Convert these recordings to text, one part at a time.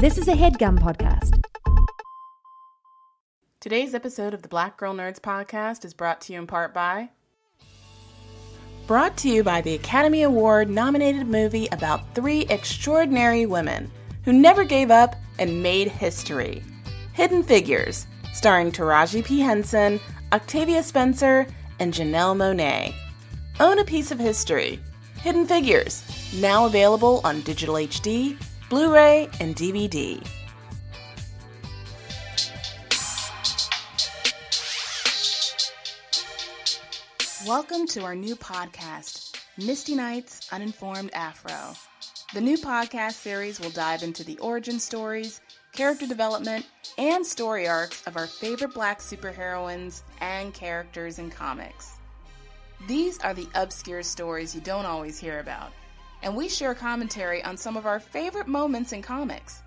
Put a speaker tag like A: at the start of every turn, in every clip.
A: This is a headgum podcast.
B: Today's episode of the Black Girl Nerds podcast is brought to you in part by. Brought to you by the Academy Award nominated movie about three extraordinary women who never gave up and made history Hidden Figures, starring Taraji P. Henson, Octavia Spencer, and Janelle Monáe. Own a piece of history. Hidden Figures, now available on digital HD, Blu ray, and DVD. Welcome to our new podcast, Misty Knight's Uninformed Afro. The new podcast series will dive into the origin stories, character development, and story arcs of our favorite black superheroines and characters in comics. These are the obscure stories you don't always hear about, and we share commentary on some of our favorite moments in comics.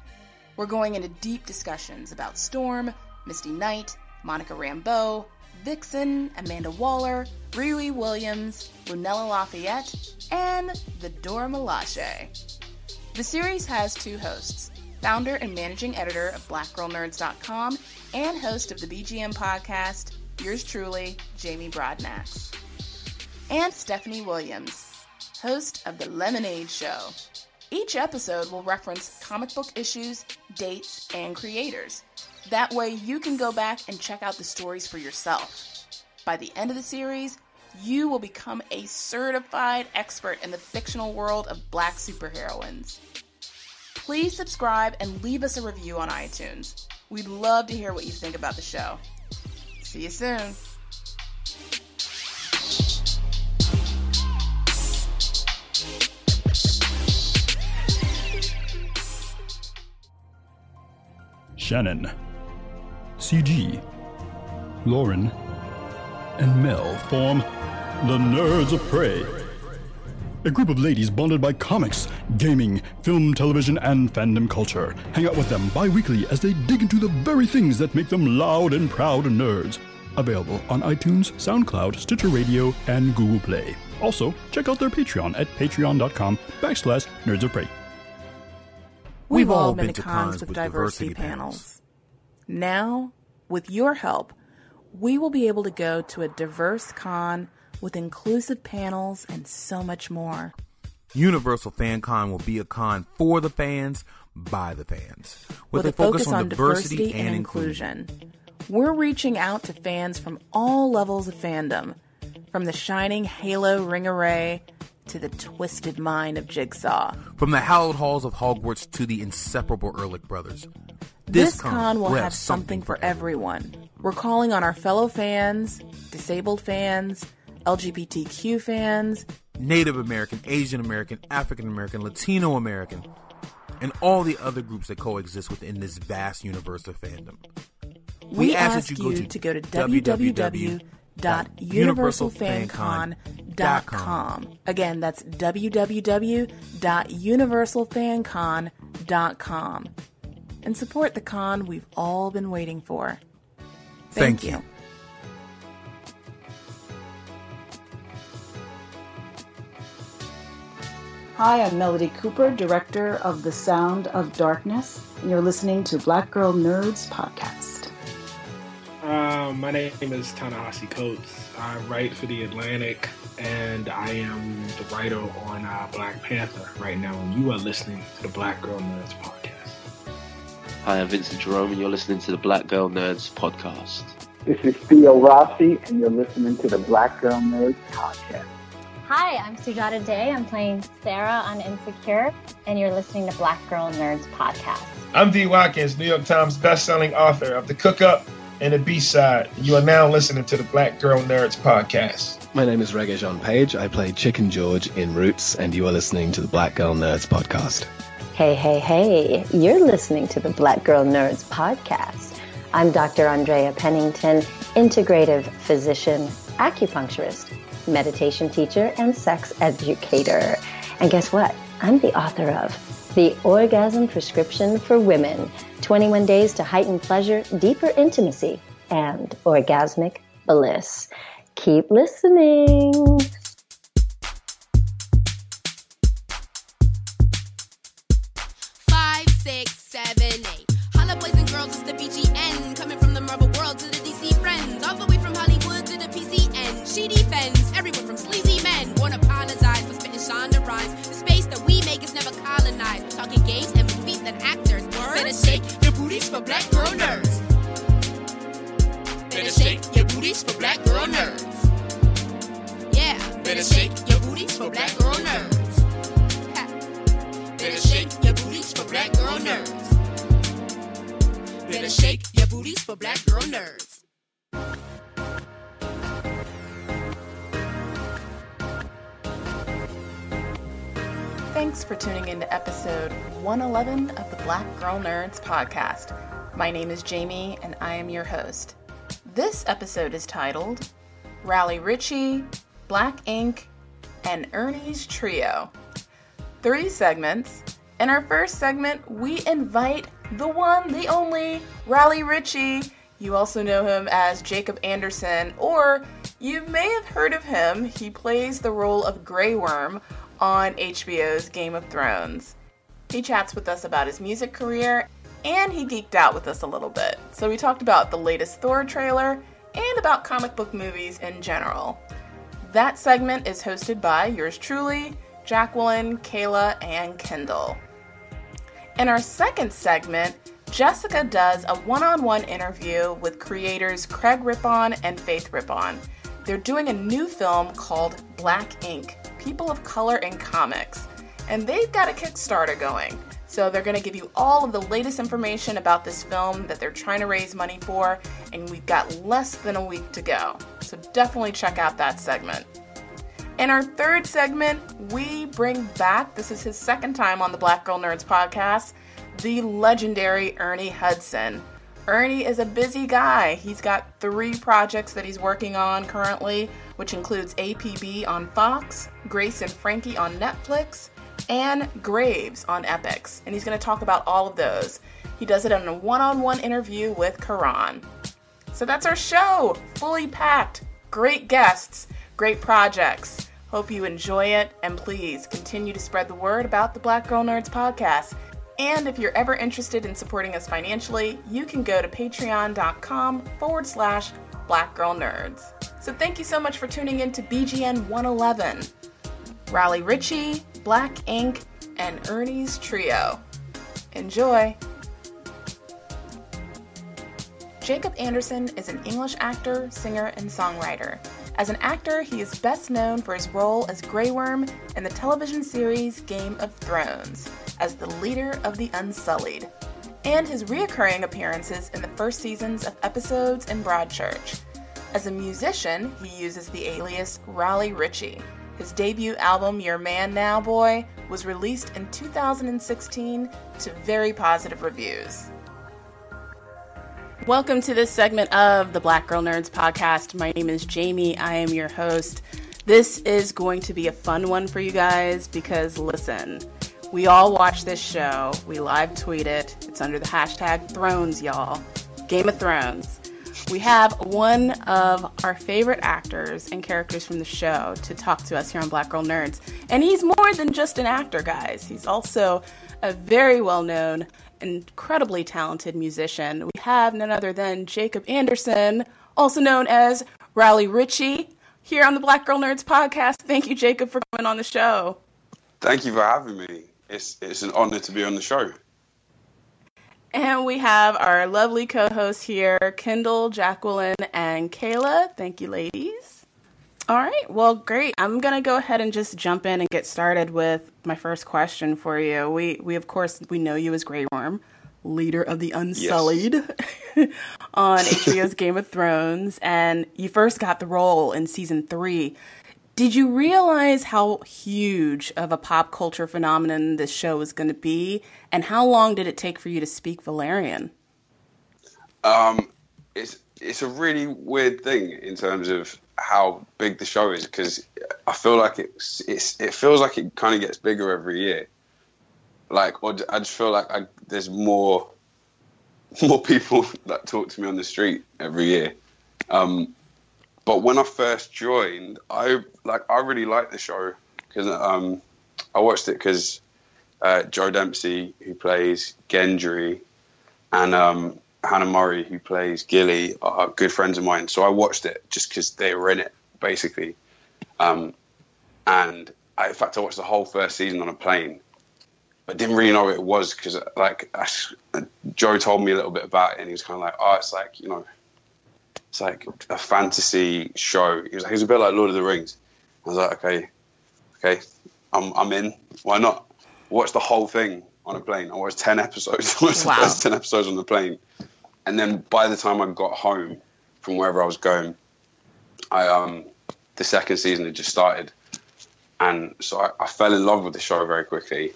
B: We're going into deep discussions about Storm, Misty Knight, Monica Rambeau, Vixen, Amanda Waller, Riri Williams, Lunella Lafayette, and the Dora Milaje. The series has two hosts founder and managing editor of BlackGirlNerds.com and host of the BGN podcast, yours truly, Jamie Broadnax. And Stephanie Williams, host of The Lemonade Show. Each episode will reference comic book issues, dates, and creators. That way, you can go back and check out the stories for yourself. By the end of the series, you will become a certified expert in the fictional world of black superheroines. Please subscribe and leave us a review on iTunes. We'd love to hear what you think about the show. See you soon.
C: Shannon, CG, Lauren, and Mel form the Nerds of Prey. A group of ladies bonded by comics, gaming, film, television, and fandom culture. Hang out with them bi weekly as they dig into the very things that make them loud and proud nerds. Available on iTunes, SoundCloud, Stitcher Radio, and Google Play. Also, check out their Patreon at patreon.com backslash nerds of prey.
B: We've all been to cons with diversity panels. Now, with your help, we will be able to go to a diverse con with inclusive panels and so much more.
D: Universal Fan Con will be a con for the fans, by the fans,
B: with, a focus, on, diversity, and, inclusion. We're reaching out to fans from all levels of fandom, from the shining Halo ringarray to the twisted mind of Jigsaw.
D: From the hallowed halls of Hogwarts to the inseparable Elric brothers.
B: This, con will have something for everyone. We're calling on our fellow fans, disabled fans, LGBTQ fans,
D: Native American, Asian American, African American, Latino American, and all the other groups that coexist within this vast universe of fandom.
B: We, we ask, ask you, you to go to www.universalfancon.com. Again, that's www.universalfancon.com. And support the con we've all been waiting for. Thank, Thank you. you.
E: Hi, I'm Melody Cooper, director of The Sound of Darkness, and you're listening to Black Girl Nerds podcast.
F: Uh, my name is Ta-Nehisi Coates. I write for The Atlantic, and I am the writer on uh, Black Panther right now, and you are listening to the Black Girl Nerds podcast.
G: Hi, I'm Vincent Jerome, and you're listening to the Black Girl Nerds podcast.
H: This is Theo Rossi, and you're listening to the Black Girl Nerds podcast.
I: Hi, I'm Sujata Day. I'm playing Sarah on Insecure, and you're listening to Black Girl Nerds podcast.
J: I'm Dee Watkins, New York Times bestselling author of The Cook Up and The B Side. You are now listening to the Black Girl Nerds podcast.
K: My name is Regé-Jean Page. I play Chicken George in Roots, and you are listening to the Black Girl Nerds podcast.
I: Hey, hey, hey, you're listening to the Black Girl Nerds podcast. I'm Dr. Andrea Pennington, integrative physician, acupuncturist meditation teacher, and sex educator. And guess what? I'm the author of The Orgasm Prescription for Women 21 Days to Heighten Pleasure, Deeper Intimacy, and Orgasmic Bliss. Keep listening.
B: Podcast. My name is Jamie and I am your host. This episode is titled Raleigh Ritchie, Black Ink, and Ernie's Trio. Three segments. In our first segment, we invite the one, the only, Raleigh Ritchie. You also know him as Jacob Anderson, or you may have heard of him. He plays the role of Grey Worm on HBO's Game of Thrones. He chats with us about his music career and he geeked out with us a little bit. So we talked about the latest Thor trailer and about comic book movies in general. That segment is hosted by yours truly, Jacqueline, Kayla, and Kendall. In our second segment, Jessica does a one on one interview with creators Craig Rippon and Faith Rippon. They're doing a new film called Black Ink People of Color in Comics, and they've got a Kickstarter going. So they're going to give you all of the latest information about this film that they're trying to raise money for, and we've got less than a week to go. So definitely check out that segment. In our third segment, we bring back, this is his second time on the Black Girl Nerds podcast, the legendary Ernie Hudson. Ernie is a busy guy. He's got three projects that he's working on currently, which includes APB on Fox, Grace and Frankie on Netflix, and Graves on Epix, And he's going to talk about all of those. He does it in a one on one interview with Karan. So that's our show, fully packed, great guests, great projects. Hope you enjoy it, and please continue to spread the word about the Black Girl Nerds podcast. And if you're ever interested in supporting us financially, you can go to patreon.com forward slash black girl nerds. So thank you so much for tuning in to BGN 111. Raleigh Ritchie, Black Ink, and Ernie's Trio. Enjoy! Jacob Anderson is an English actor, singer, and songwriter. As an actor, he is best known for his role as Grey Worm in the television series Game of Thrones, as the leader of the Unsullied, and his reoccurring appearances in the first seasons of episodes in Broadchurch. As a musician, he uses the alias Raleigh Ritchie. His debut album, Your Man Now Boy, was released in 2016 to very positive reviews. Welcome to this segment of the Black Girl Nerds podcast. My name is Jamie. I am your host. This is going to be a fun one for you guys because listen, we all watch this show. We live tweet it. It's under the hashtag Thrones, y'all. Game of Thrones. We have one of our favorite actors and characters from the show to talk to us here on Black Girl Nerds. And he's more than just an actor, guys. He's also a very well known incredibly talented musician. We have none other than Jacob Anderson, also known as Raleigh Ritchie, here on the Black Girl Nerds podcast. Thank you, Jacob, for coming on the show.
L: Thank you for having me. It's it's an honor to be on the show.
B: And we have our lovely co-hosts here, Kendall, Jacqueline, and Kayla. Thank you, ladies. All right. Well, great. I'm going to go ahead and just jump in and get started with my first question for you. We we of course we know you as Grey Worm, leader of the Unsullied yes. on HBO's Game of Thrones, and you first got the role in season 3. Did you realize how huge of a pop culture phenomenon this show was going to be, and how long did it take for you to speak Valyrian?
L: Um, it's it's a really weird thing in terms of how big the show is because I feel like it's, it's it feels like it kind of gets bigger every year. Like, or I just feel like I, there's more more people that talk to me on the street every year. Um, but when I first joined, I like I really liked the show because um, I watched it because uh, Joe Dempsie, who plays Gendry, and um, Hannah Murray, who plays Gilly, are good friends of mine. So I watched it just because they were in it, basically. Um, and I, in fact, I watched the whole first season on a plane, but didn't really know what it was because, like, I, Joe told me a little bit about it, and he was kind of like, "Oh, it's like you know, it's like a fantasy show." He was like, "It's a bit like Lord of the Rings." I was like, "Okay, okay, I'm I'm in. Why not?" Watch the whole thing on a plane. I watched ten episodes. I watched
B: Wow.
L: the first ten episodes on the plane, and then by the time I got home from wherever I was going, I um the second season had just started, and so I, I fell in love with the show very quickly.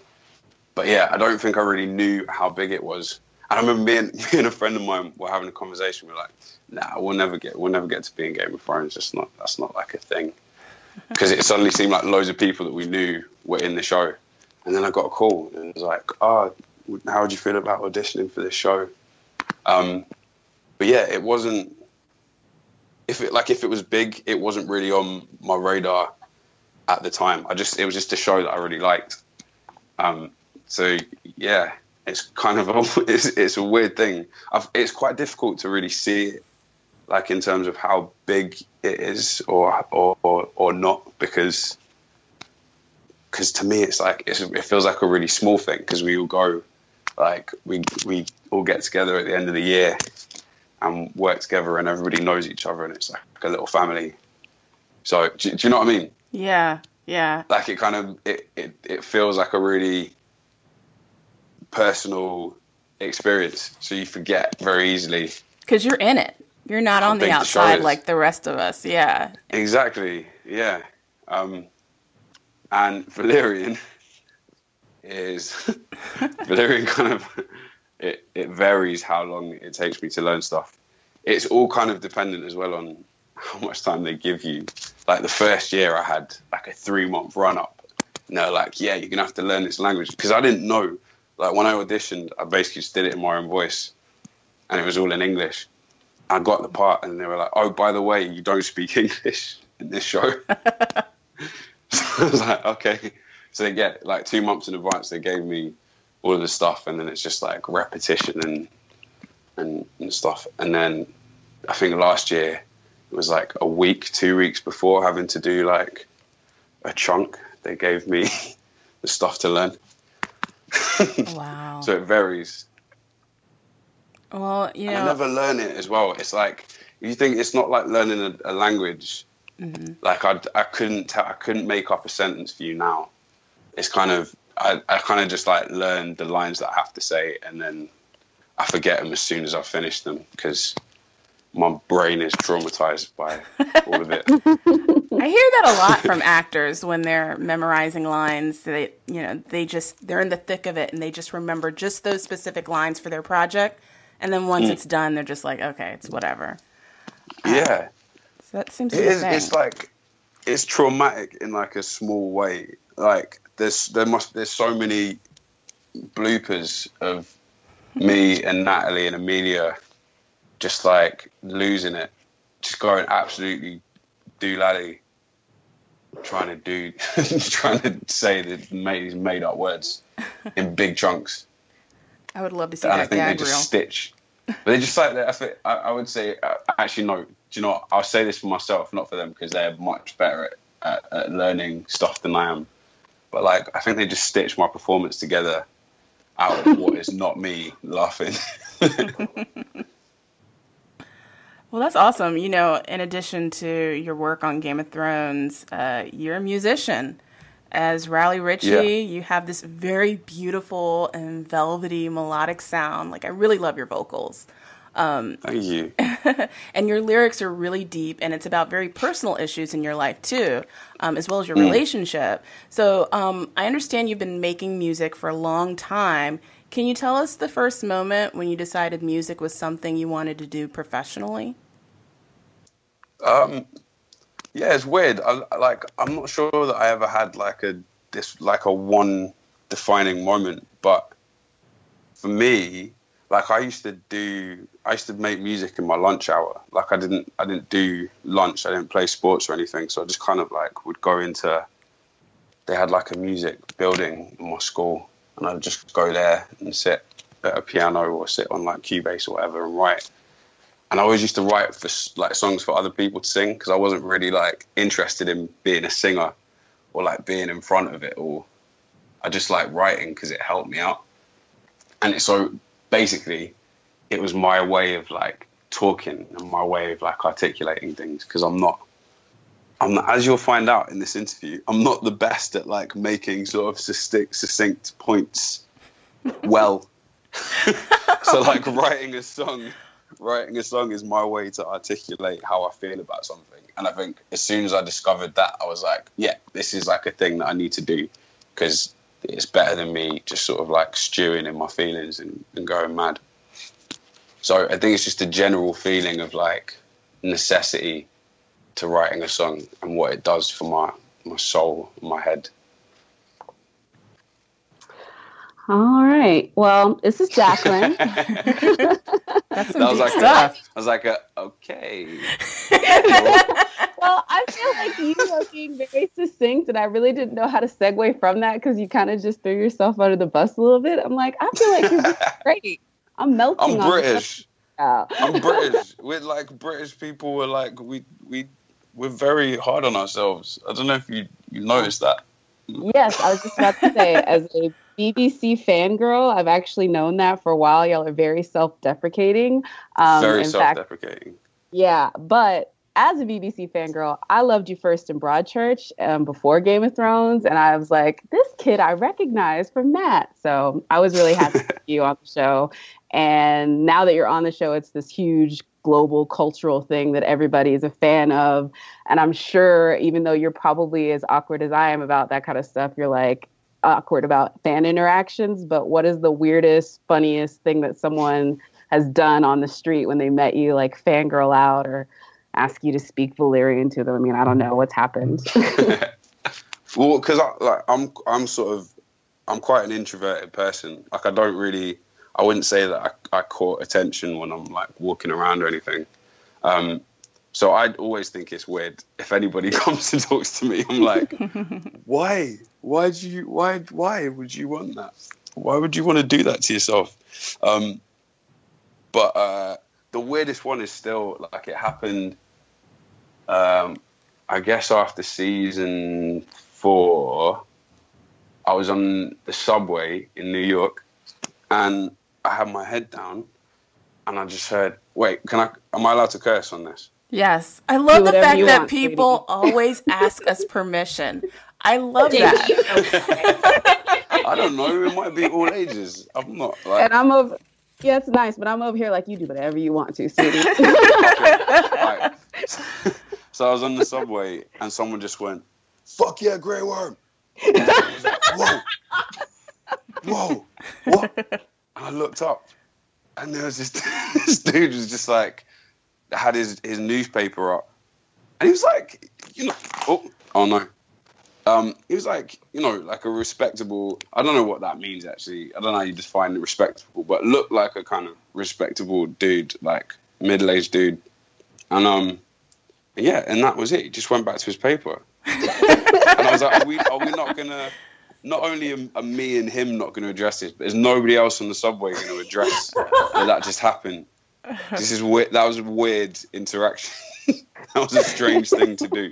L: But yeah, I don't think I really knew how big it was. And I remember me and, me and a friend of mine were having a conversation. We are like, "Nah, we'll never get we'll never get to be in Game of Thrones. It's not that's not like a thing." Because it suddenly seemed like loads of people that we knew were in the show. And then I got a call and it was like, "Oh, how would you feel about auditioning for this show?" Um, but yeah, it wasn't. If it like if it was big, it wasn't really on my radar at the time. I just it was just a show that I really liked. Um, so yeah, it's kind of a, it's, it's a weird thing. I've, it's quite difficult to really see it, like in terms of how big it is or or or, or not, because because to me it's like it's, it feels like a really small thing because we all go like we we all get together at the end of the year and work together and everybody knows each other and it's like a little family. So do, do you know what I mean?
B: Yeah, yeah.
L: like it kind of it, it, it feels like a really personal experience so you forget very easily.
B: Because you're in it. You're not on the outside like the rest of us. Yeah.
L: exactly. Yeah. Um and Valyrian is Valyrian kind of it, it varies how long it takes me to learn stuff. It's all kind of dependent as well on how much time they give you. Like the first year i had like a three month run up. And they're like yeah you're gonna have to learn this language. Because i didn't know like when i auditioned i basically just did it in my own voice and it was all in english. I got the part and they were like oh by the way you don't speak english in this show. So i was like okay. So they get like two months in advance they gave me all of the stuff and then it's just like repetition and and, and stuff. And then i think last year it was like a week two weeks before having to do like a chunk they gave me the stuff to learn
B: Wow.
L: so it varies
B: Well, you
L: and I never learn it as well. It's like you think it's not like learning a, a language.
B: Mhm.
L: Like I, I couldn't tell, I couldn't make up a sentence for you now. It's kind of I, I kind of just like learn the lines that I have to say, and then I forget them as soon as I finish them because my brain is traumatized by all of it.
B: I hear that a lot from actors when they're memorizing lines. They, you know, they just they're in the thick of it and they just remember just those specific lines for their project, and then once
L: Mm.
B: it's done, they're just like, okay, it's whatever.
L: yeah.
B: So that seems to
L: It is. It's like it's traumatic in like a small way. Like there's there must there's so many bloopers of me and Nathalie and Emilia just like losing it, just going absolutely doolally, trying to do, trying to say the made these made up words in big chunks.
B: I would love to see
L: and I
B: that
L: think they just
B: reel.
L: stitch. But they just like I, think, I, I would say uh, actually no. Do you know? What? I'll say this for myself, not for them, because they're much better at, at, at learning stuff than I am. But like, I think they just stitch my performance together out of what is not me laughing.
B: Well, that's awesome. You know, in addition to your work on Game of Thrones, uh, you're a musician. As Raleigh Ritchie,
L: Yeah.
B: you have this very beautiful and velvety melodic sound. Like, I really love your vocals. Um,
L: Thank you.
B: and your lyrics are really deep, and it's about very personal issues in your life too, um, as well as your
L: Mm.
B: relationship. So um, I understand you've been making music for a long time. Can you tell us the first moment when you decided music was something you wanted to do professionally?
L: Um, yeah, it's weird. I, like, I'm not sure that I ever had like a this like a one defining moment, but for me, like I used to do, I used to make music in my lunch hour. Like I didn't, I didn't do lunch. I didn't play sports or anything. So I just kind of like would go into. They had like a music building in my school, and I'd just go there and sit at a piano or sit on like Cubase or whatever and write. And I always used to write for like songs for other people to sing because I wasn't really like interested in being a singer or like being in front of it or I just like writing because it helped me out. And so basically, it was my way of like talking and my way of like articulating things because I'm not I'm as you'll find out in this interview, I'm not the best at like making sort of succinct, succinct points well. so like writing a song, writing a song is my way to articulate how I feel about something. And I think as soon as I discovered that, I was like, yeah, this is like a thing that I need to do because it's better than me just sort of like stewing in my feelings and, and going mad. So I think it's just a general feeling of like necessity to writing a song and what it does for my my soul, my head.
M: All right. Well, this is Jacqueline.
L: That's some that was like stuff. A, I was like, a, okay.
M: well, I feel like you are being very succinct, and I really didn't know how to segue from that because you kind of just threw yourself under the bus a little bit. I'm like, I feel like you're great. I'm melting.
L: I'm British. I'm British. We're like British people. We're like we we we're very hard on ourselves. I don't know if you you noticed that.
M: Yes, I was just about to say, as a BBC fangirl, I've actually known that for a while. Y'all are very self-deprecating.
L: Um, very self-deprecating.
M: Fact, yeah, but as a BBC fangirl, I loved you first in Broadchurch um, before Game of Thrones, and I was like, this kid I recognize from that. So I was really happy to see you on the show. And now that you're on the show, it's this huge global cultural thing that everybody is a fan of. And I'm sure, even though you're probably as awkward as I am about that kind of stuff, you're like awkward about fan interactions. But what is the weirdest, funniest thing that someone has done on the street when they met you, like fangirl out or ask you to speak Valyrian to them? I mean, I don't know what's happened.
L: well, because like I'm, I'm sort of, I'm quite an introverted person. Like I don't really I wouldn't say that I, I caught attention when I'm like walking around or anything. Um, so I always think it's weird if anybody comes and talks to me. I'm like, why? Why do you? Why? Why would you want that? Why would you want to do that to yourself? Um, but uh, the weirdest one is still like it happened. Um, I guess after season four, I was on the subway in New York, and I had my head down and I just heard, wait, can I, am I allowed to curse on this?
B: Yes. I love the fact that want, people always ask us permission. I love that.
L: I don't know. It might be all ages. I'm not like.
M: And I'm over. Yeah, it's nice, but I'm over here like you do whatever you want to, sweetie.
L: right. So I was on the subway and someone just went, "Fuck yeah, Grey Worm!" Like, Whoa, whoa, what? And I looked up, and there was this, this dude was just like had his his newspaper up, and he was like, you know, oh, oh no. Um, he was like, you know, like a respectable. I don't know what that means actually. I don't know how you define it respectable, but looked like a kind of respectable dude, like middle-aged dude. And um, yeah, and that was it. He just went back to his paper. and I was like, are we, are we not gonna? not only am, am me and him not going to address this, but there's nobody else on the subway going to address that that just happened. This is weird. That was a weird interaction. that was a strange thing to do.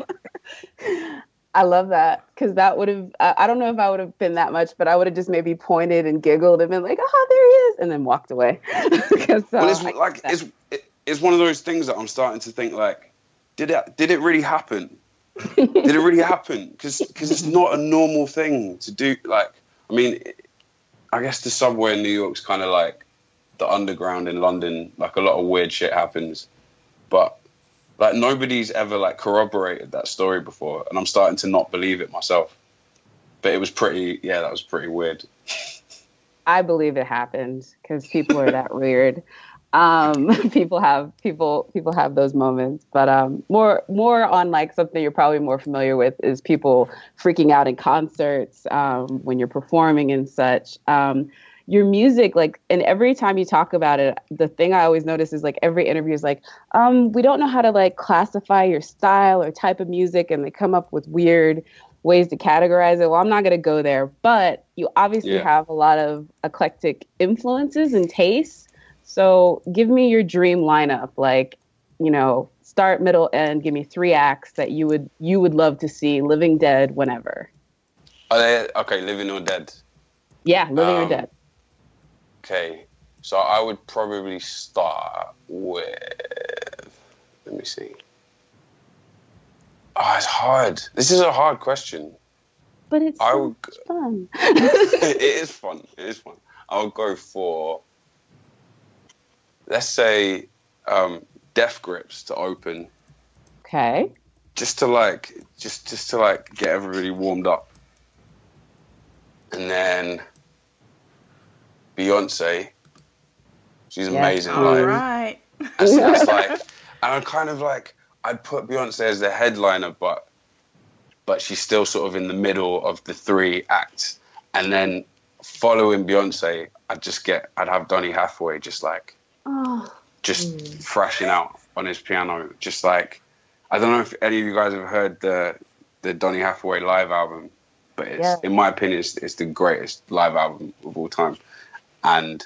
M: I love that because that would have, I don't know if I would have been that much, but I would have just maybe pointed and giggled and been like, oh, there he is, and then walked away.
L: so, well, uh, it's like, it's, it's one of those things that I'm starting to think like, did it, did it really happen? Did it really happen? Because it's not a normal thing to do. Like, I mean, I guess the subway in New York's kind of like the underground in London. Like a lot of weird shit happens, but like nobody's ever like corroborated that story before, and I'm starting to not believe it myself. But it was pretty, yeah, that was pretty weird.
M: I believe it happened because people are that weird um, people have people people have those moments but um, more more on like something you're probably more familiar with is people freaking out in concerts um, when you're performing and such um, your music like and every time you talk about it the thing i always notice is like every interview is like um, we don't know how to like classify your style or type of music and they come up with weird ways to categorize it. Well, I'm not going to go there, but you obviously
L: Yeah.
M: have a lot of eclectic influences and tastes. So give me your dream lineup, like, you know, start, middle, end. Give me three acts that you would you would love to see, living, dead, whenever.
L: Are they okay? Living or dead?
M: Yeah, living or
L: Um,
M: dead.
L: Okay, so I would probably start with. Let me see. Oh, it's hard. This is a hard question.
M: But it's
L: I would.
M: fun.
L: it is fun. It is fun. I'll go for. Let's say, um, Death Grips to open,
M: Okay.
L: just to like, just just to like get everybody warmed up, and then Beyonce. She's amazing.
B: All
L: live.
B: right.
L: And so it's like, and I'm kind of like, I'd put Beyonce as the headliner, but but she's still sort of in the middle of the three acts. And then following Beyonce, I'd just get, I'd have Donny Hathaway just like,
M: Oh.
L: just hmm. thrashing out on his piano, just like, I don't know if any of you guys have heard the the Donny Hathaway live album, but it's,
M: Yeah.
L: in my opinion, it's, it's the greatest live album of all time. And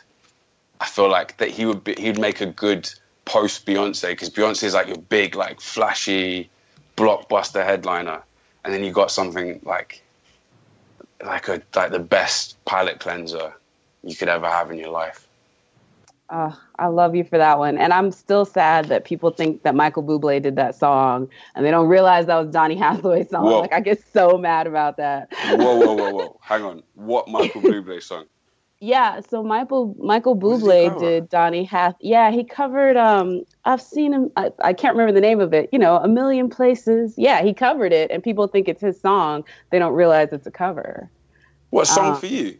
L: I feel like that he would be, he'd make a good post Beyonce because Beyonce is like your big, like flashy, blockbuster headliner, and then you got something like like a like the best palate cleanser you could ever have in your life.
M: Oh, I love you for that one. And I'm still sad that people think that Michael Bublé did that song and they don't realize that was Donny Hathaway's song.
L: Whoa.
M: Like I get so mad about that.
L: Whoa, whoa, whoa, whoa! Hang on, what Michael Bublé song?
M: Yeah, so Michael Michael Bublé did Donny Hath. Yeah, he covered. Um, I've seen him. I, I can't remember the name of it. You know, a million places. Yeah, he covered it, and people think it's his song. They don't realize it's a cover.
L: What song
M: Uh,
L: for you?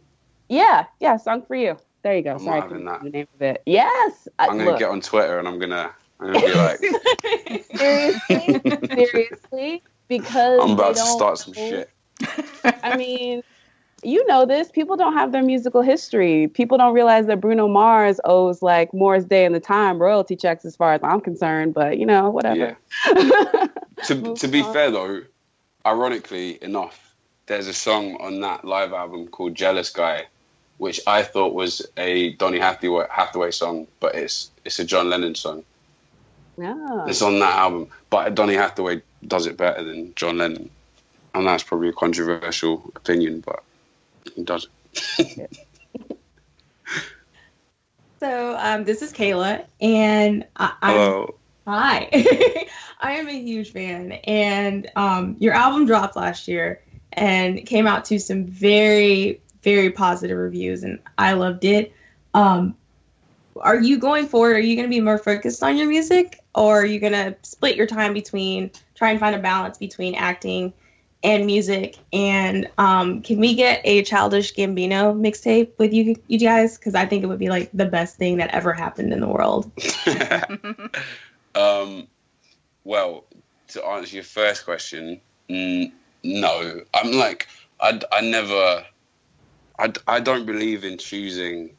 M: Yeah, yeah, song for you. There you go.
L: I'm
M: Sorry,
L: not
M: the name of it. Yes, I-
L: I'm gonna
M: look.
L: get on Twitter and I'm gonna I'm gonna be like,
M: seriously, seriously, because
L: I'm about to start some
M: know-
L: shit.
M: I mean, you know this. People don't have their musical history. People don't realize that Bruno Mars owes like Morris Day and the Time royalty checks, as far as I'm concerned. But you know, whatever.
L: Yeah. to to be fair though, ironically enough, there's a song on that live album called "Jealous Guy," which I thought was a Donny Hathaway, Hathaway song, but it's it's a John Lennon song.
M: Yeah.
L: It's on that album, but Donny Hathaway does it better than John Lennon, and that's probably a controversial opinion, but he does. it.
N: So um, this is Kayla, and I, I'm
L: Hello.
N: hi. I am a huge fan, and um, your album dropped last year and came out to some very, very positive reviews, and I loved it. Um, are you going forward? Are you going to be more focused on your music, or are you going to split your time between try and find a balance between acting and music? And um, can we get a Childish Gambino mixtape with you, you guys? Because I think it would be like the best thing that ever happened in the world.
L: Um, well, to answer your first question, mm, no. I'm like, I, I never, I, I don't believe in choosing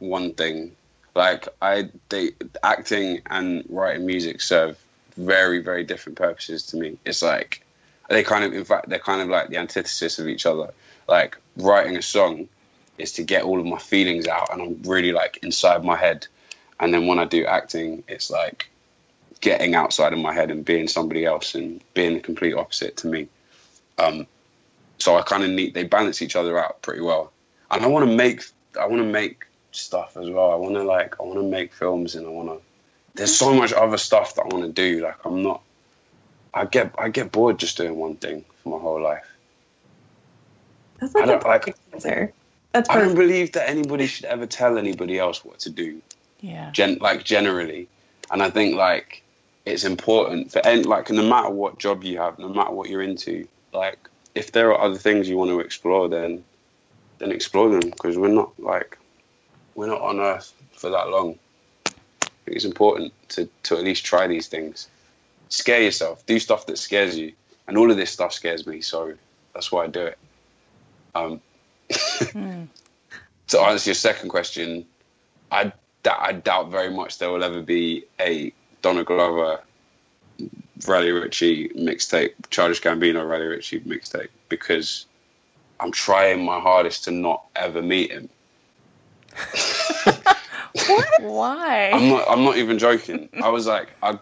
L: one thing. Like, I, they, acting and writing music serve very, very different purposes to me. It's like, they kind of, in fact, they're kind of like the antithesis of each other. Like, writing a song is to get all of my feelings out, and I'm really like inside my head. And then when I do acting, it's like getting outside of my head and being somebody else and being the complete opposite to me. Um, so I kind of need they balance each other out pretty well. And I want to make I want to make stuff as well. I want to like I want to make films and I want to. There's so much other stuff that I want to do. Like I'm not. I get I get bored just doing one thing for my whole life.
N: That's
L: I
N: like a
L: don't like.
N: perfect answer. That's
L: I don't believe that anybody should ever tell anybody else what to do.
B: Yeah.
L: Gen- like generally, and I think like it's important for any, like no matter what job you have, no matter what you're into, like if there are other things you want to explore, then then explore them because we're not like we're not on Earth for that long. I think it's important to to at least try these things. Scare yourself, do stuff that scares you, and all of this stuff scares me, so that's why I do it. Um, to answer your second question, I I doubt very much there will ever be a Donald Glover Raleigh Ritchie mixtape, Childish Gambino Raleigh Ritchie mixtape, because I'm trying my hardest to not ever meet him. What?
B: Why?
L: I'm not. I'm not even joking. I was like, I,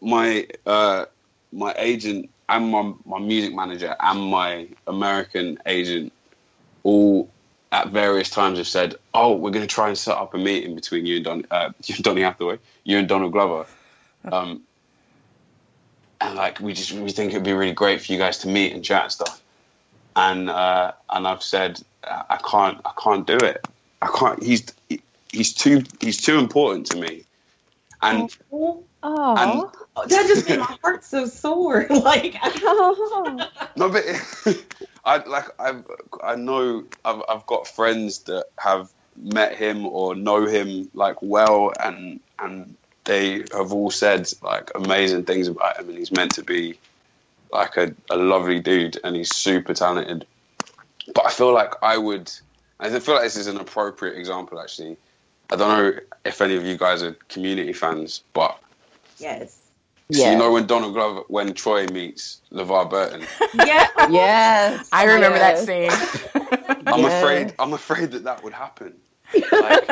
L: my uh, my agent and my my music manager and my American agent all at various times have said, "Oh, we're going to try and set up a meeting between you and Don, uh, you and Donny Hathaway, you and Donald Glover." Um, and like we just we think it'd be really great for you guys to meet and chat and stuff. And uh, and I've said I can't I can't do it. I can't. He's he's too he's too important to me. And
N: oh, oh. that just made my heart so sore. like,
L: no, but I like I've I know I've I've got friends that have met him or know him like well, and and they have all said like amazing things about him, and he's meant to be like a, a lovely dude, and he's super talented. But I feel like I would. I feel like this is an appropriate example, actually. I don't know if any of you guys are community fans, but
N: yes.
L: So you know when Donald Glover, when Troy meets LeVar Burton.
N: Yeah.
M: yes.
B: I remember
M: yes.
B: that scene.
L: I'm
M: Yeah.
L: afraid. I'm afraid that that would happen. Like,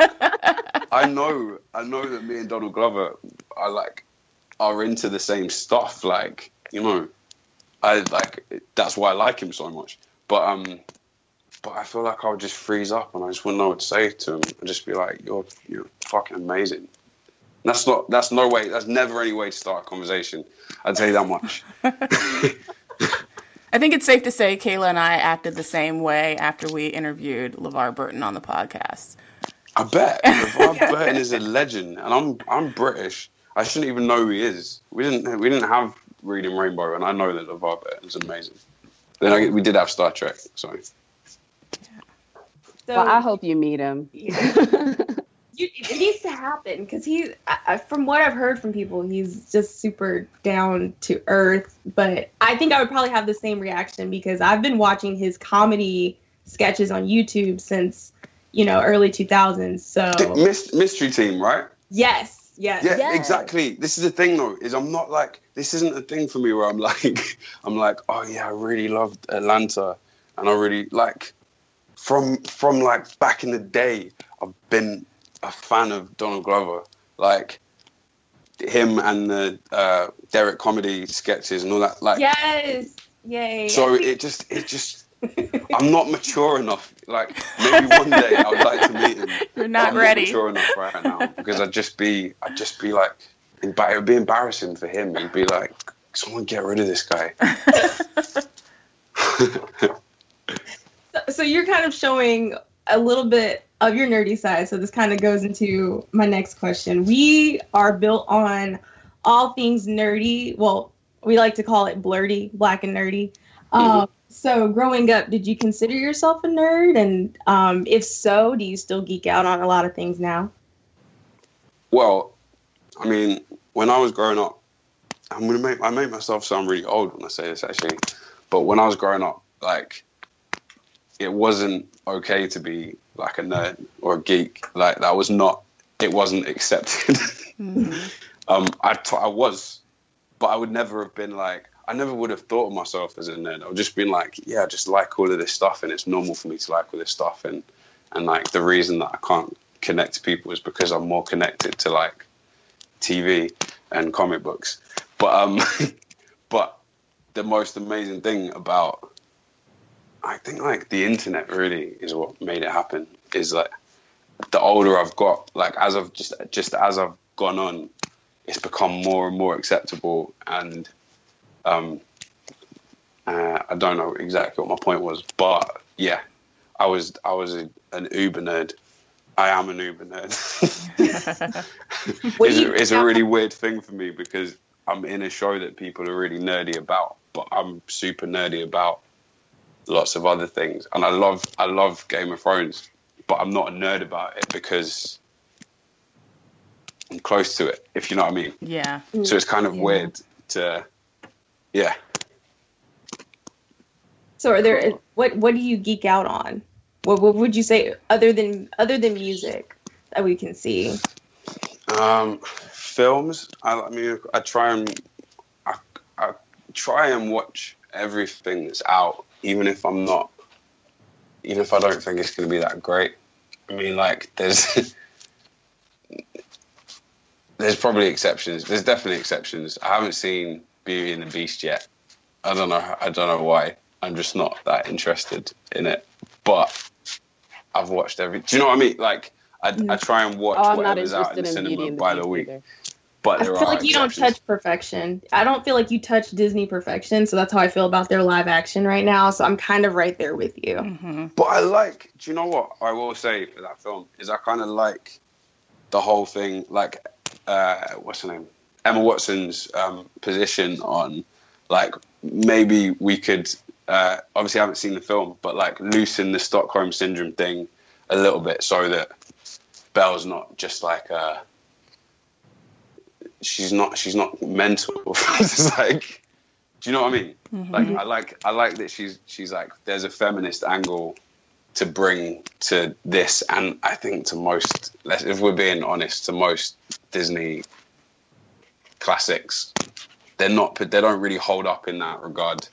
L: I know. I know that me and Donald Glover are like are into the same stuff. Like you know, I like that's why I like him so much. But um, but I feel like I would just freeze up and I just wouldn't know what to say to him. I'd just be like, "You're you're fucking amazing." That's not. That's no way. That's never any way to start a conversation. I'd tell you that much.
B: I think it's safe to say Kayla and I acted the same way after we interviewed LeVar Burton on the podcast.
L: I bet LeVar Burton is a legend, and I'm I'm British. I shouldn't even know who he is. We didn't we didn't have Reading Rainbow, and I know that LeVar Burton is amazing. Then I, we did have Star Trek, so
N: So
M: well, I hope you meet him.
N: you, it needs to happen because he, I, I- from what I've heard from people, he's just super down to earth. But I think I would probably have the same reaction because I've been watching his comedy sketches on YouTube since you know early 2000s. So
L: Mys- Mystery Team, right?
N: yes, yes,
L: Yeah,
N: yes.
L: exactly. This is the thing, though, is I'm not like this isn't a thing for me where I'm like I'm like, oh yeah, I really loved Atlanta, and I really like from from like back in the day, I've been a fan of Donald Glover, like him and the uh, Derrick comedy sketches and all that. Like,
N: Yes, yay.
L: so it just it just I'm not mature enough. Like maybe one day I would like to meet him.
B: You're
L: but
B: not
L: I'm
B: ready.
L: Not mature enough right now because I'd just be I'd just be like it would be embarrassing for him. He'd be like, someone get rid of this guy.
N: so you're kind of showing a little bit of your nerdy side. So this kind of goes into my next question. We are built on all things nerdy. Well, we like to call it blerdy, black and nerdy. Um, so growing up, did you consider yourself a nerd? And um, if so, do you still geek out on a lot of things now?
L: Well, I mean, when I was growing up, I'm gonna make I make myself sound really old when I say this actually, but when I was growing up, like, it wasn't okay to be like a nerd or a geek. Like that was not. It wasn't accepted. um, I t- I was, but I would never have been like. I never would have thought of myself as a nerd. I would just been like, yeah, I just like all of this stuff, and it's normal for me to like all this stuff, and and like the reason that I can't connect to people is because I'm more connected to like TV and comic books. But um, but the most amazing thing about I think like the internet really is what made it happen. Is like the older I've got, like as I've just just as I've gone on, it's become more and more acceptable. And um, uh, I don't know exactly what my point was, but yeah, I was I was a, an Uber nerd. I am an Uber nerd. it's, a, it's a really weird thing for me because I'm in a show that people are really nerdy about, but I'm super nerdy about lots of other things. And I love I love Game of Thrones, but I'm not a nerd about it because I'm close to it, if you know what I mean.
B: Yeah.
L: So it's kind of
N: Yeah.
L: weird to yeah.
N: So are there what what do you geek out on? What, what would you say other than other than music that we can see?
L: Um, films. I, I mean, I try and I try and watch everything that's out, even if I'm not, even if I don't think it's going to be that great. I mean, like there's there's probably exceptions. There's definitely exceptions. I haven't seen Beauty and the Beast yet. I don't know. I don't know why. I'm just not that interested in it. But I've watched every. Do you know what I mean? Like I, I try and watch
M: Oh,
L: whatever's out in the
M: in
L: cinema
M: and the
L: by the week.
M: either.
L: But
N: I feel
L: are
N: like you don't touch perfection. I don't feel like you touch Disney perfection, so that's how I feel about their live action right now. So I'm kind of right there with you.
M: Mm-hmm.
L: But I like. Do you know what I will say for that film is I kind of like the whole thing. Like, uh, what's her name? Emma Watson's um, position on like maybe we could. Uh, obviously, I haven't seen the film, but like loosen the Stockholm syndrome thing a little bit so that Belle's not just like uh she's not she's not mental. it's like, do you know what I mean?
B: Mhm.
L: Like I like I like that she's she's like there's a feminist angle to bring to this, and I think to most, if we're being honest, to most Disney classics, they're not they don't really hold up in that regard.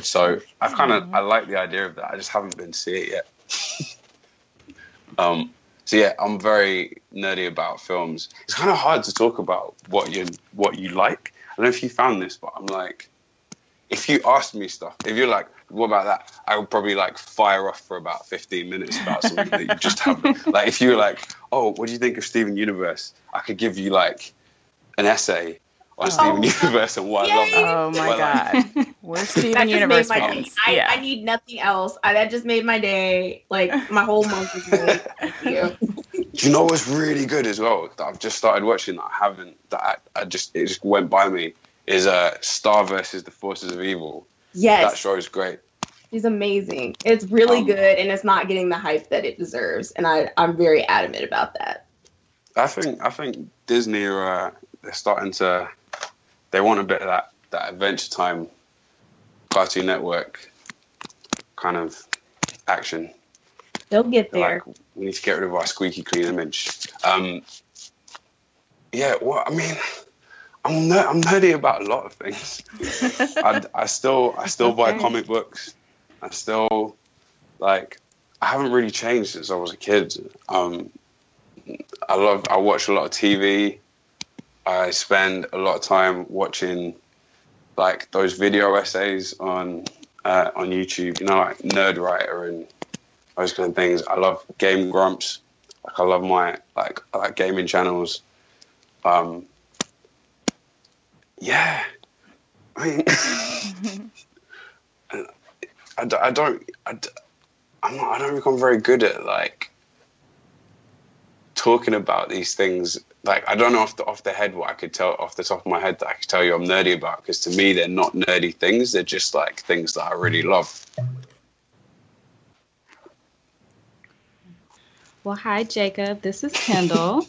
L: So I kind of I like the idea of that. I just haven't been to see it yet. um, so yeah, I'm very nerdy about films. It's kind of hard to talk about what you what you like. I don't know if you found this, but I'm like, if you asked me stuff, if you're like, what about that? I would probably like fire off for about 15 minutes about something that you just haven't. Like if you were like, oh, what do you think of Steven Universe? I could give you like an essay on Steven Universe and why I love it.
B: Oh my
L: But, like,
B: god, we're
N: That
B: Steven
N: just
B: Universe
N: made my
B: fans.
N: I,
B: yeah.
N: I need nothing else. I, that just made my day. Like my whole month is ruined. Thank you.
L: Do you know what's really good as well that I've just started watching that I haven't that I, I just it just went by me is uh Star versus the Forces of Evil.
N: Yes.
L: That show is great.
N: She's amazing. It's really
L: Um,
N: good, and it's not getting the hype that it deserves. And I, I'm very adamant about that.
L: I think I think Disney are uh, they're starting to they want a bit of that that Adventure Time Cartoon Network kind of action.
N: They'll get there.
L: Like, we need to get rid of our squeaky clean image. Um, yeah, well, I mean, I'm ner- I'm nerdy about a lot of things. I, I still I still buy comic books. I still like I haven't really changed since I was a kid. Um, I love I watch a lot of TV. I spend a lot of time watching like those video essays on uh, on YouTube. You know, like Nerdwriter and those kind of things. I love Game Grumps. Like I love my like I like gaming channels. Um, yeah, I mean, I, d- I don't I, d- I'm not, I don't think I'm very good at like talking about these things. Like I don't know off the off the head what I could tell off the top of my head that I could tell you I'm nerdy about because to me they're not nerdy things. They're just like things that I really love.
O: Well, hi, Jacob. This is Kendall.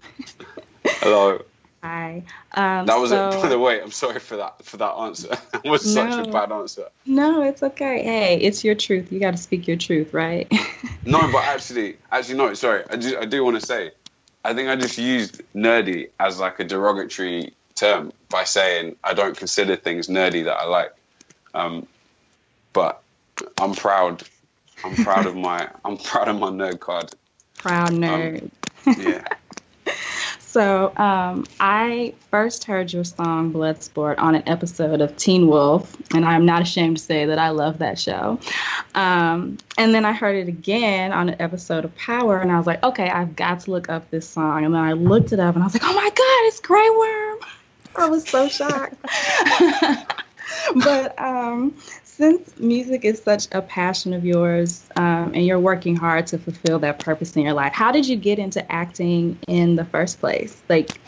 L: Hello.
O: Hi. Um,
L: That was
O: so,
L: it. By the way, I'm sorry for that for that answer. That was such a
O: No.
L: bad answer.
O: No, it's okay. Hey, it's your truth. You got to speak your truth, right?
L: No, but actually, actually, no. Sorry, I do, I do want to say, I think I just used nerdy as like a derogatory term by saying I don't consider things nerdy that I like. Um, but I'm proud. I'm proud of my. I'm proud of my nerd card.
O: Proud nerd.
L: Yeah.
O: So, um, I first heard your song Bloodsport on an episode of Teen Wolf, and I'm not ashamed to say that I love that show. Um, and then I heard it again on an episode of Power, and I was like, okay, I've got to look up this song. And then I looked it up, and I was like, oh my God, it's Grey Worm. I was so shocked. but um, since music is such a passion of yours um, and you're working hard to fulfill that purpose in your life, how did you get into acting in the first place? Like,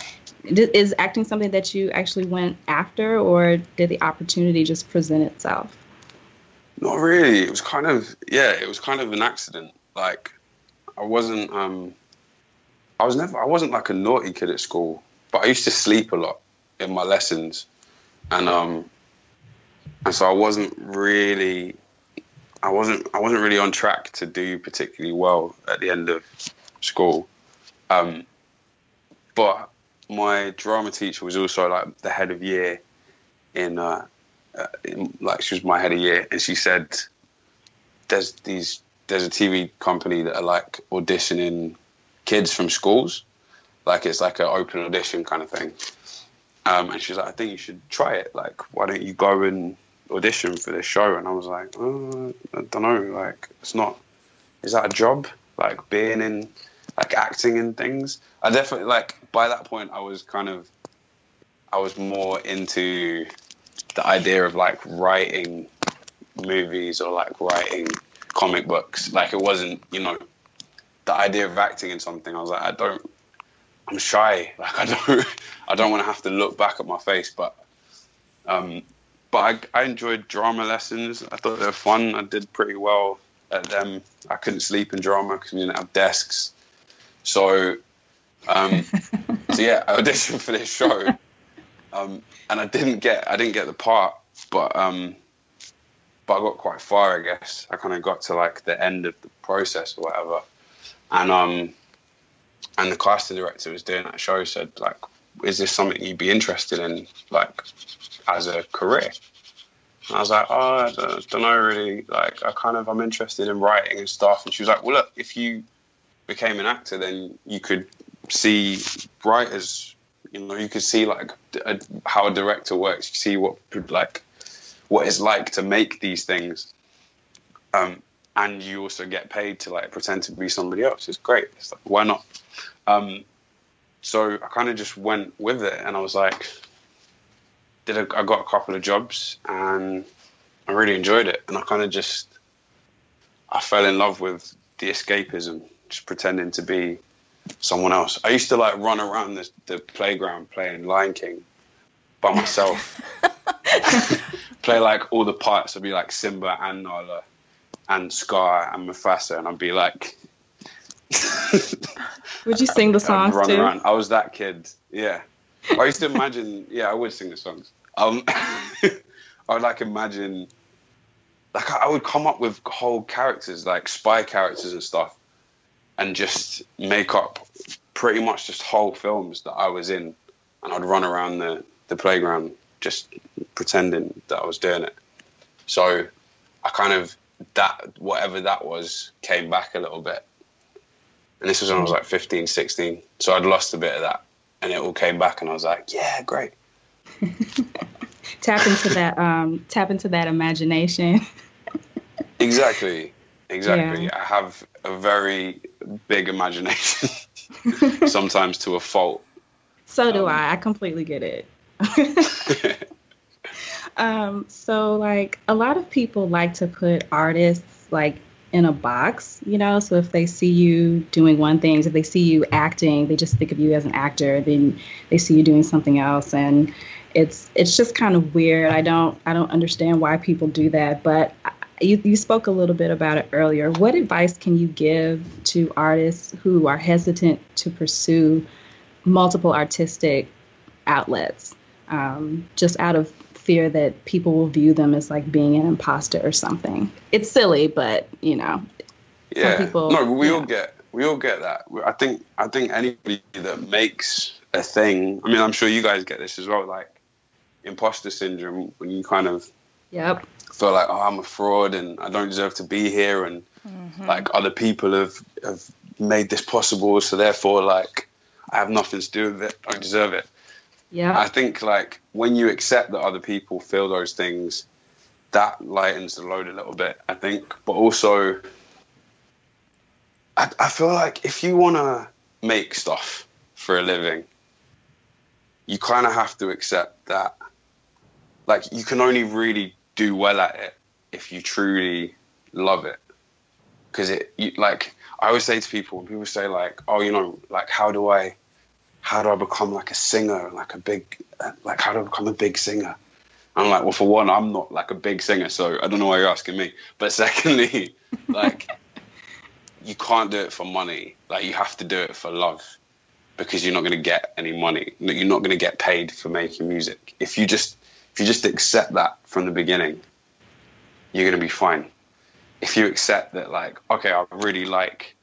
O: is acting something that you actually went after, or did the opportunity just present itself?
L: Not really. It was kind of yeah. It was kind of an accident. Like I wasn't. Um, I was never. I wasn't like a naughty kid at school, but I used to sleep a lot in my lessons, and um, and so I wasn't really. I wasn't. I wasn't really on track to do particularly well at the end of school, um, but my drama teacher was also like the head of year in, uh, uh, in like she was my head of year, and she said, "There's these there's a TV company that are like auditioning kids from schools, like it's like an open audition kind of thing." Um, and she's like, "I think you should try it. Like, why don't you go and audition for this show?" And I was like, oh, "I don't know. Like, it's not. Is that a job? Like being in." like acting and things. I definitely like by that point I was kind of I was more into the idea of like writing movies or like writing comic books. Like it wasn't, you know, the idea of acting in something. I was like, I don't I'm shy. Like I don't I don't want to have to look back at my face, but um but I, I enjoyed drama lessons. I thought they were fun. I did pretty well at them. I couldn't sleep in drama because we didn't have desks. So, um, so yeah, I auditioned for this show, um, and I didn't get I didn't get the part, but um, but I got quite far, I guess. I kind of got to like the end of the process or whatever, and um, and the casting director was doing that show said like, is this something you'd be interested in, like, as a career? And I was like, oh, I don't, don't know really. Like, I kind of I'm interested in writing and stuff. And she was like, well, look, if you became an actor, then you could see writers. You know, you could see like a, how a director works. You see what like what it's like to make these things, um, and you also get paid to like pretend to be somebody else. It's great. It's like why not? Um, so I kind of just went with it, and I was like, did a, I got a couple of jobs, and I really enjoyed it, and I kind of just I fell in love with the escapism just pretending to be someone else. I used to like run around the, the playground playing Lion King by myself. Play like all the parts. I'd be like Simba and Nala and Scar and Mufasa, and I'd be like.
O: would you sing the songs
L: run
O: too?
L: Around. I was that kid. Yeah, I used to imagine. Yeah, I would sing the songs. Um, I would like imagine. Like I would come up with whole characters, like spy characters and stuff, and just make up pretty much just whole films that I was in, and I'd run around the, the playground just pretending that I was doing it. So I kind of that whatever that was came back a little bit. And this was when I was like 15, 16. So I'd lost a bit of that and it all came back and I was like, yeah, great.
O: tap into that um tap into that imagination.
L: exactly. Exactly.
O: Yeah.
L: I have a very big imagination, sometimes to a fault.
O: So do I. I completely get it. um, so like a lot of people like to put artists like in a box, you know. So if they see you doing one thing, if they see you acting, they just think of you as an actor. Then they see you doing something else, and it's it's just kind of weird. I don't I don't understand why people do that, but you, you spoke a little bit about it earlier. What advice can you give to artists who are hesitant to pursue multiple artistic outlets, um, just out of fear that people will view them as like being an imposter or something? It's silly, but you know,
L: Yeah.
O: people-
L: no, we all get we all get that. I think I think anybody that makes a thing. I mean, I'm sure you guys get this as well. Like imposter syndrome when you kind of
O: Yep.
L: feel like oh I'm a fraud and I don't deserve to be here and mm-hmm. like other people have have made this possible so therefore like I have nothing to do with it I don't deserve it
O: Yeah.
L: I think like when you accept that other people feel those things that lightens the load a little bit I think but also I, I feel like if you want to make stuff for a living you kind of have to accept that like you can only really do well at it if you truly love it because it you, like i always say to people when people say like oh you know like how do i how do i become like a singer like a big like how do i become a big singer? I'm like well for one i'm not like a big singer so i don't know why you're asking me. But secondly like you can't do it for money. Like you have to do it for love because you're not going to get any money. You're not going to get paid for making music. If you just if you just accept that from the beginning you're going to be fine. If you accept that like okay i really like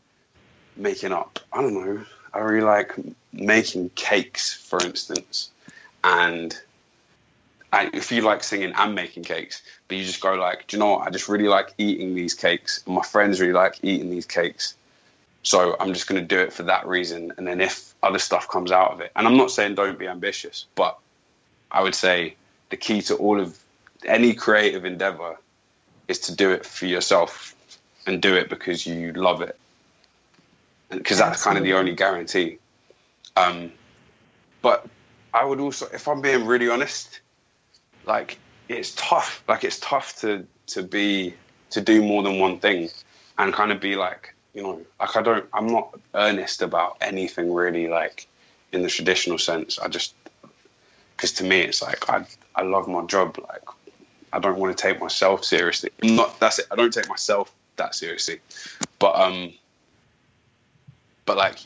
L: making up i don't know I really like making cakes, for instance, and I, if you like singing and making cakes, but you just go like, do you know what? I just really like eating these cakes, and my friends really like eating these cakes. So I'm just going to do it for that reason. And then if other stuff comes out of it, and I'm not saying don't be ambitious, but I would say the key to all of any creative endeavor is to do it for yourself and do it because you love it. Because that's kind of the only guarantee. Um, but I would also, if I'm being really honest, like it's tough. Like it's tough to to be to do more than one thing and kind of be like you know like I don't I'm not earnest about anything really like in the traditional sense. I just because to me it's like I I love my job. Like I don't want to take myself seriously. I'm not that's it. I don't take myself that seriously. But um but like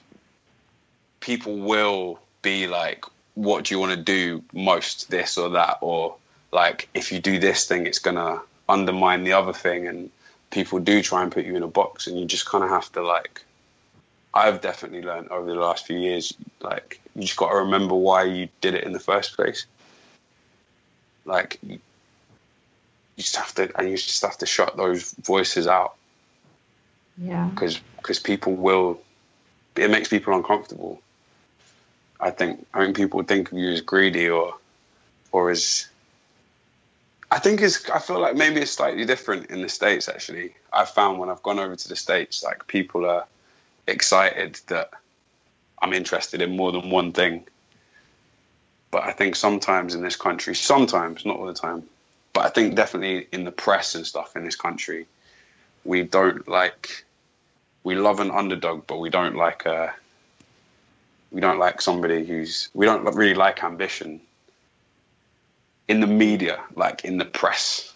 L: people will be like what do you want to do most this or that? Or like if you do this thing it's going to undermine the other thing and people do try and put you in a box and you just kind of have to like i've definitely learned over the last few years like you just got to remember why you did it in the first place. Like you just have to and you just have to shut those voices out.
M: Yeah.
L: because because people will it makes people uncomfortable i think i think people think of you as greedy or or as I think it's. I feel like maybe it's slightly different in the states. Actually, I've found when I've gone over to the states, like people are excited that I'm interested in more than one thing. But I think sometimes in this country, sometimes not all the time, but I think definitely in the press and stuff in this country, we don't like. We love an underdog, but we don't like a. We don't like somebody who's. We don't really like ambition in the media, like in the press.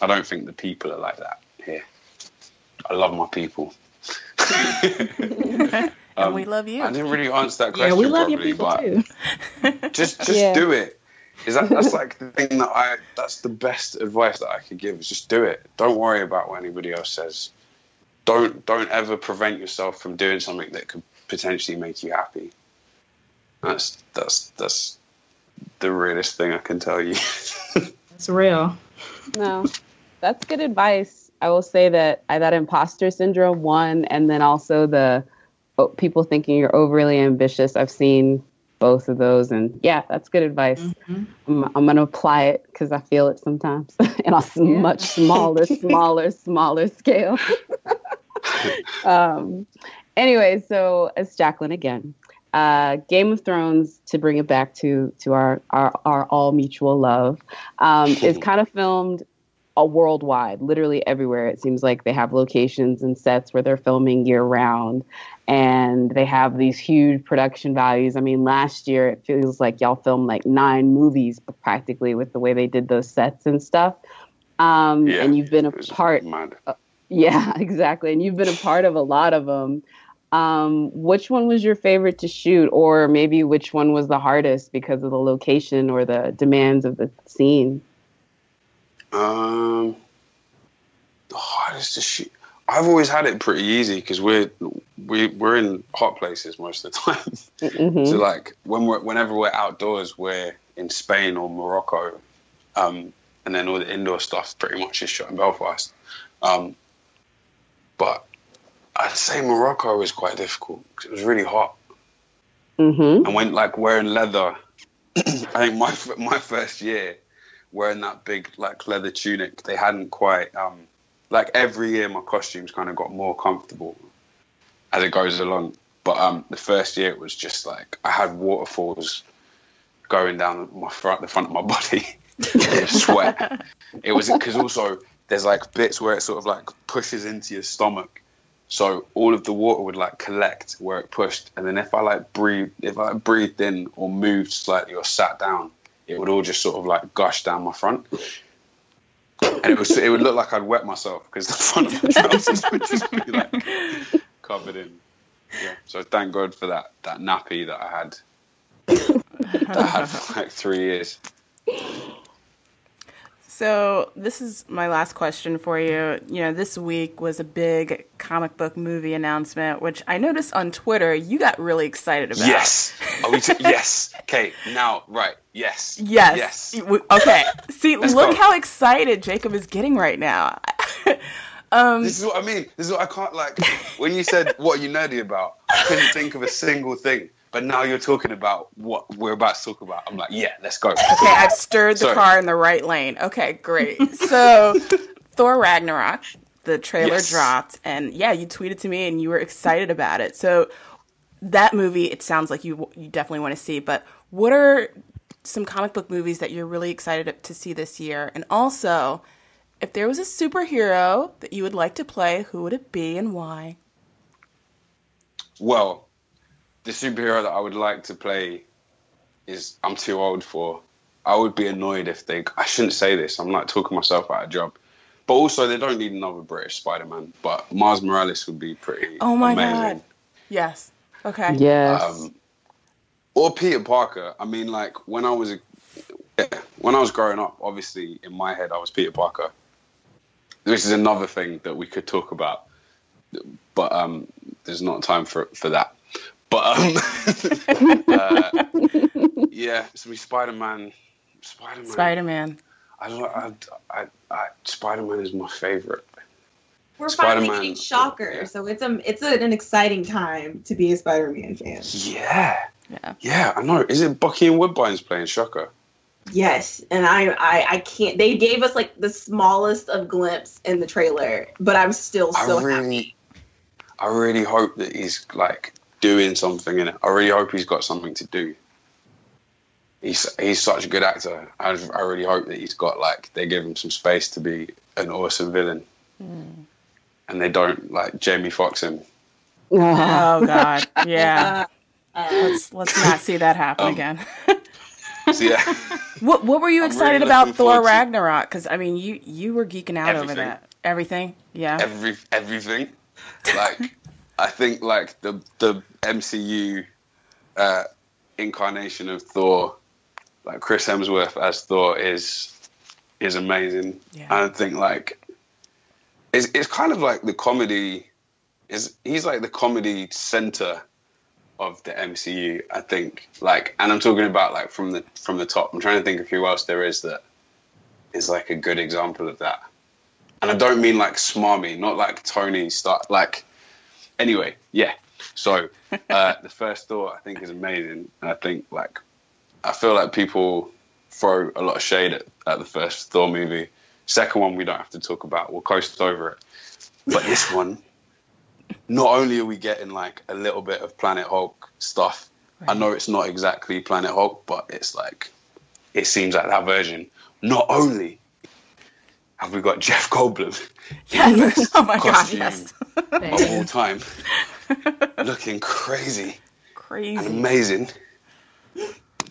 L: I don't think the people are like that here. I love my people.
B: and
L: Um,
B: we love you.
L: I didn't really answer that question
O: Yeah,
L: question
O: we love your
L: properly,
O: people
L: but
O: too.
L: just just
O: Yeah.
L: do it. Is that that's like the thing that I that's the best advice that I could give is just do it. Don't worry about what anybody else says. Don't don't ever prevent yourself from doing something that could potentially make you happy. That's that's that's the realest thing I can tell you.
O: It's real.
M: No, that's good advice. I will say that I, that imposter syndrome one, and then also the oh, people thinking you're overly ambitious. I've seen both of those, and yeah, that's good advice. Mm-hmm. I'm, I'm gonna apply it because I feel it sometimes, and on a much smaller, smaller, smaller scale. um, anyway, so it's Jacqueline again. Uh, Game of Thrones, to bring it back to to our our, our all mutual love, um, is kind of filmed a worldwide, literally everywhere. It seems like they have locations and sets where they're filming year round, and they have these huge production values. I mean, last year it feels like y'all filmed like nine movies practically with the way they did those sets and stuff. Um,
L: Yeah,
M: and you've been a part. uh, yeah, exactly. And you've been a part of a lot of them. Um, which one was your favorite to shoot, or maybe which one was the hardest because of the location or the demands of the scene?
L: Um, the hardest to shoot. I've always had it pretty easy because we're we we're in hot places most of the time.
M: Mhm.
L: So like when we're whenever we're outdoors, we're in Spain or Morocco, um, and then all the indoor stuff pretty much is shot in Belfast. Um, but I'd say Morocco was quite difficult because it was really hot.
M: Mm-hmm.
L: And when like wearing leather, I think my my first year wearing that big like leather tunic, they hadn't quite um like every year my costumes kind of got more comfortable as it goes along. But um the first year it was just like I had waterfalls going down my front the front of my body. sweat. It was because also there's like bits where it sort of like pushes into your stomach. So all of the water would like collect where it pushed, and then if I like breathed, if I breathed in or moved slightly or sat down, it would all just sort of like gush down my front, and it was it would look like I'd wet myself because the front of my trousers would just be like covered in. Yeah. So thank God for that that nappy that I had. that I had for like three years.
B: So, this is my last question for you. You know, this week was a big comic book movie announcement, which I noticed on Twitter you got really excited about.
L: Yes. Are we t- yes. Okay. Now, right. Yes.
B: Yes.
L: Yes.
B: Okay. See,
L: Let's
B: look
L: go.
B: how excited Jacob is getting right now. um,
L: This is what I mean. This is what I can't like. When you said what are you nerdy about, I couldn't think of a single thing. But now you're talking about what we're about to talk about. I'm like, yeah, let's go.
B: Okay, I've stirred the
L: Sorry.
B: car in the right lane. Okay, great. So, Thor Ragnarok, the trailer
L: Yes.
B: dropped, and yeah, you tweeted to me and you were excited about it. So, that movie, it sounds like you you definitely want to see. But what are some comic book movies that you're really excited to see this year? And also, if there was a superhero that you would like to play, who would it be and why?
L: Well, the superhero that I would like to play is I'm too old for. I would be annoyed if they. I shouldn't say this. I'm like talking myself out of job. But also, they don't need another British Spider-Man. But Miles Morales would be pretty.
B: Oh my
L: amazing.
B: god. Yes. Okay.
L: Um, or Peter Parker. I mean, like when I was a, yeah, when I was growing up, obviously in my head I was Peter Parker. This is another thing that we could talk about, but um, there's not time for for that. But um, uh, yeah, so we Spider Man. Spider Man.
B: Spider Man.
L: I don't. I, I, I, Spider Man is my favorite.
N: We're
L: Spider-Man.
N: finally getting Shocker, so it's a it's a, an exciting time to be a Spider-Man fan.
L: Yeah.
B: Yeah.
L: Yeah, I know. Is it Bokeem Woodbine's playing Shocker?
N: Yes, and I, I I can't. They gave us like the smallest of glimpse in the trailer, but I'm still so
L: I really,
N: happy.
L: I really hope that he's like doing something in it. I really hope he's got something to do. He's he's such a good actor. I, I really hope that he's got like they give him some space to be an awesome villain, and they don't like Jamie Foxx him.
B: Oh God. Yeah.
N: Uh,
B: let's let's not see that happen
L: Um,
B: again.
L: So yeah,
B: What What were you
L: I'm
B: excited
L: really
B: about Thor Ragnarok? Because I mean, you you were geeking out over that. Everything. Yeah.
L: every everything. Like I think like the the MCU uh, incarnation of Thor, like Chris Hemsworth as Thor is is amazing.
B: Yeah.
L: I think like it's it's kind of like the comedy is he's like the comedy center of the MCU. I think like, and I'm talking about like from the from the top. I'm trying to think of who else there is that is like a good example of that. And I don't mean like smarmy, not like Tony Stark. Like, anyway, yeah. So uh, the first Thor I think is amazing. And I think like I feel like people throw a lot of shade at, at the first Thor movie. Second one we don't have to talk about. We'll coast over it. But this one, not only are we getting like a little bit of Planet Hulk stuff. I know it's not exactly Planet Hulk, but it's like it seems like that version. Not only have we got Jeff Goldblum,
B: Yes. Oh my God. Yes.
L: of all time, looking crazy
B: Crazy.
L: and amazing.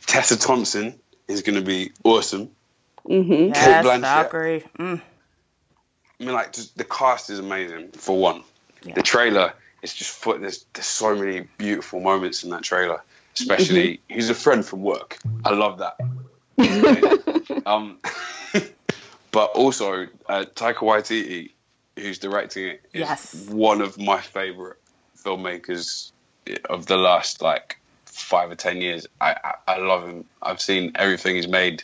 L: Tessa Thompson is going to be awesome.
M: Mm-hmm.
B: Yes. Valkyrie. Mm.
L: I mean, like, just the cast is amazing for one. The trailer is just full. There's there's so many beautiful moments in that trailer. Especially, he's a friend from work. I love that. um, but also uh, Taika Waititi, who's directing it, is
B: Yes.
L: one of my favorite filmmakers of the last like five or ten years. I, I I love him. I've seen everything he's made,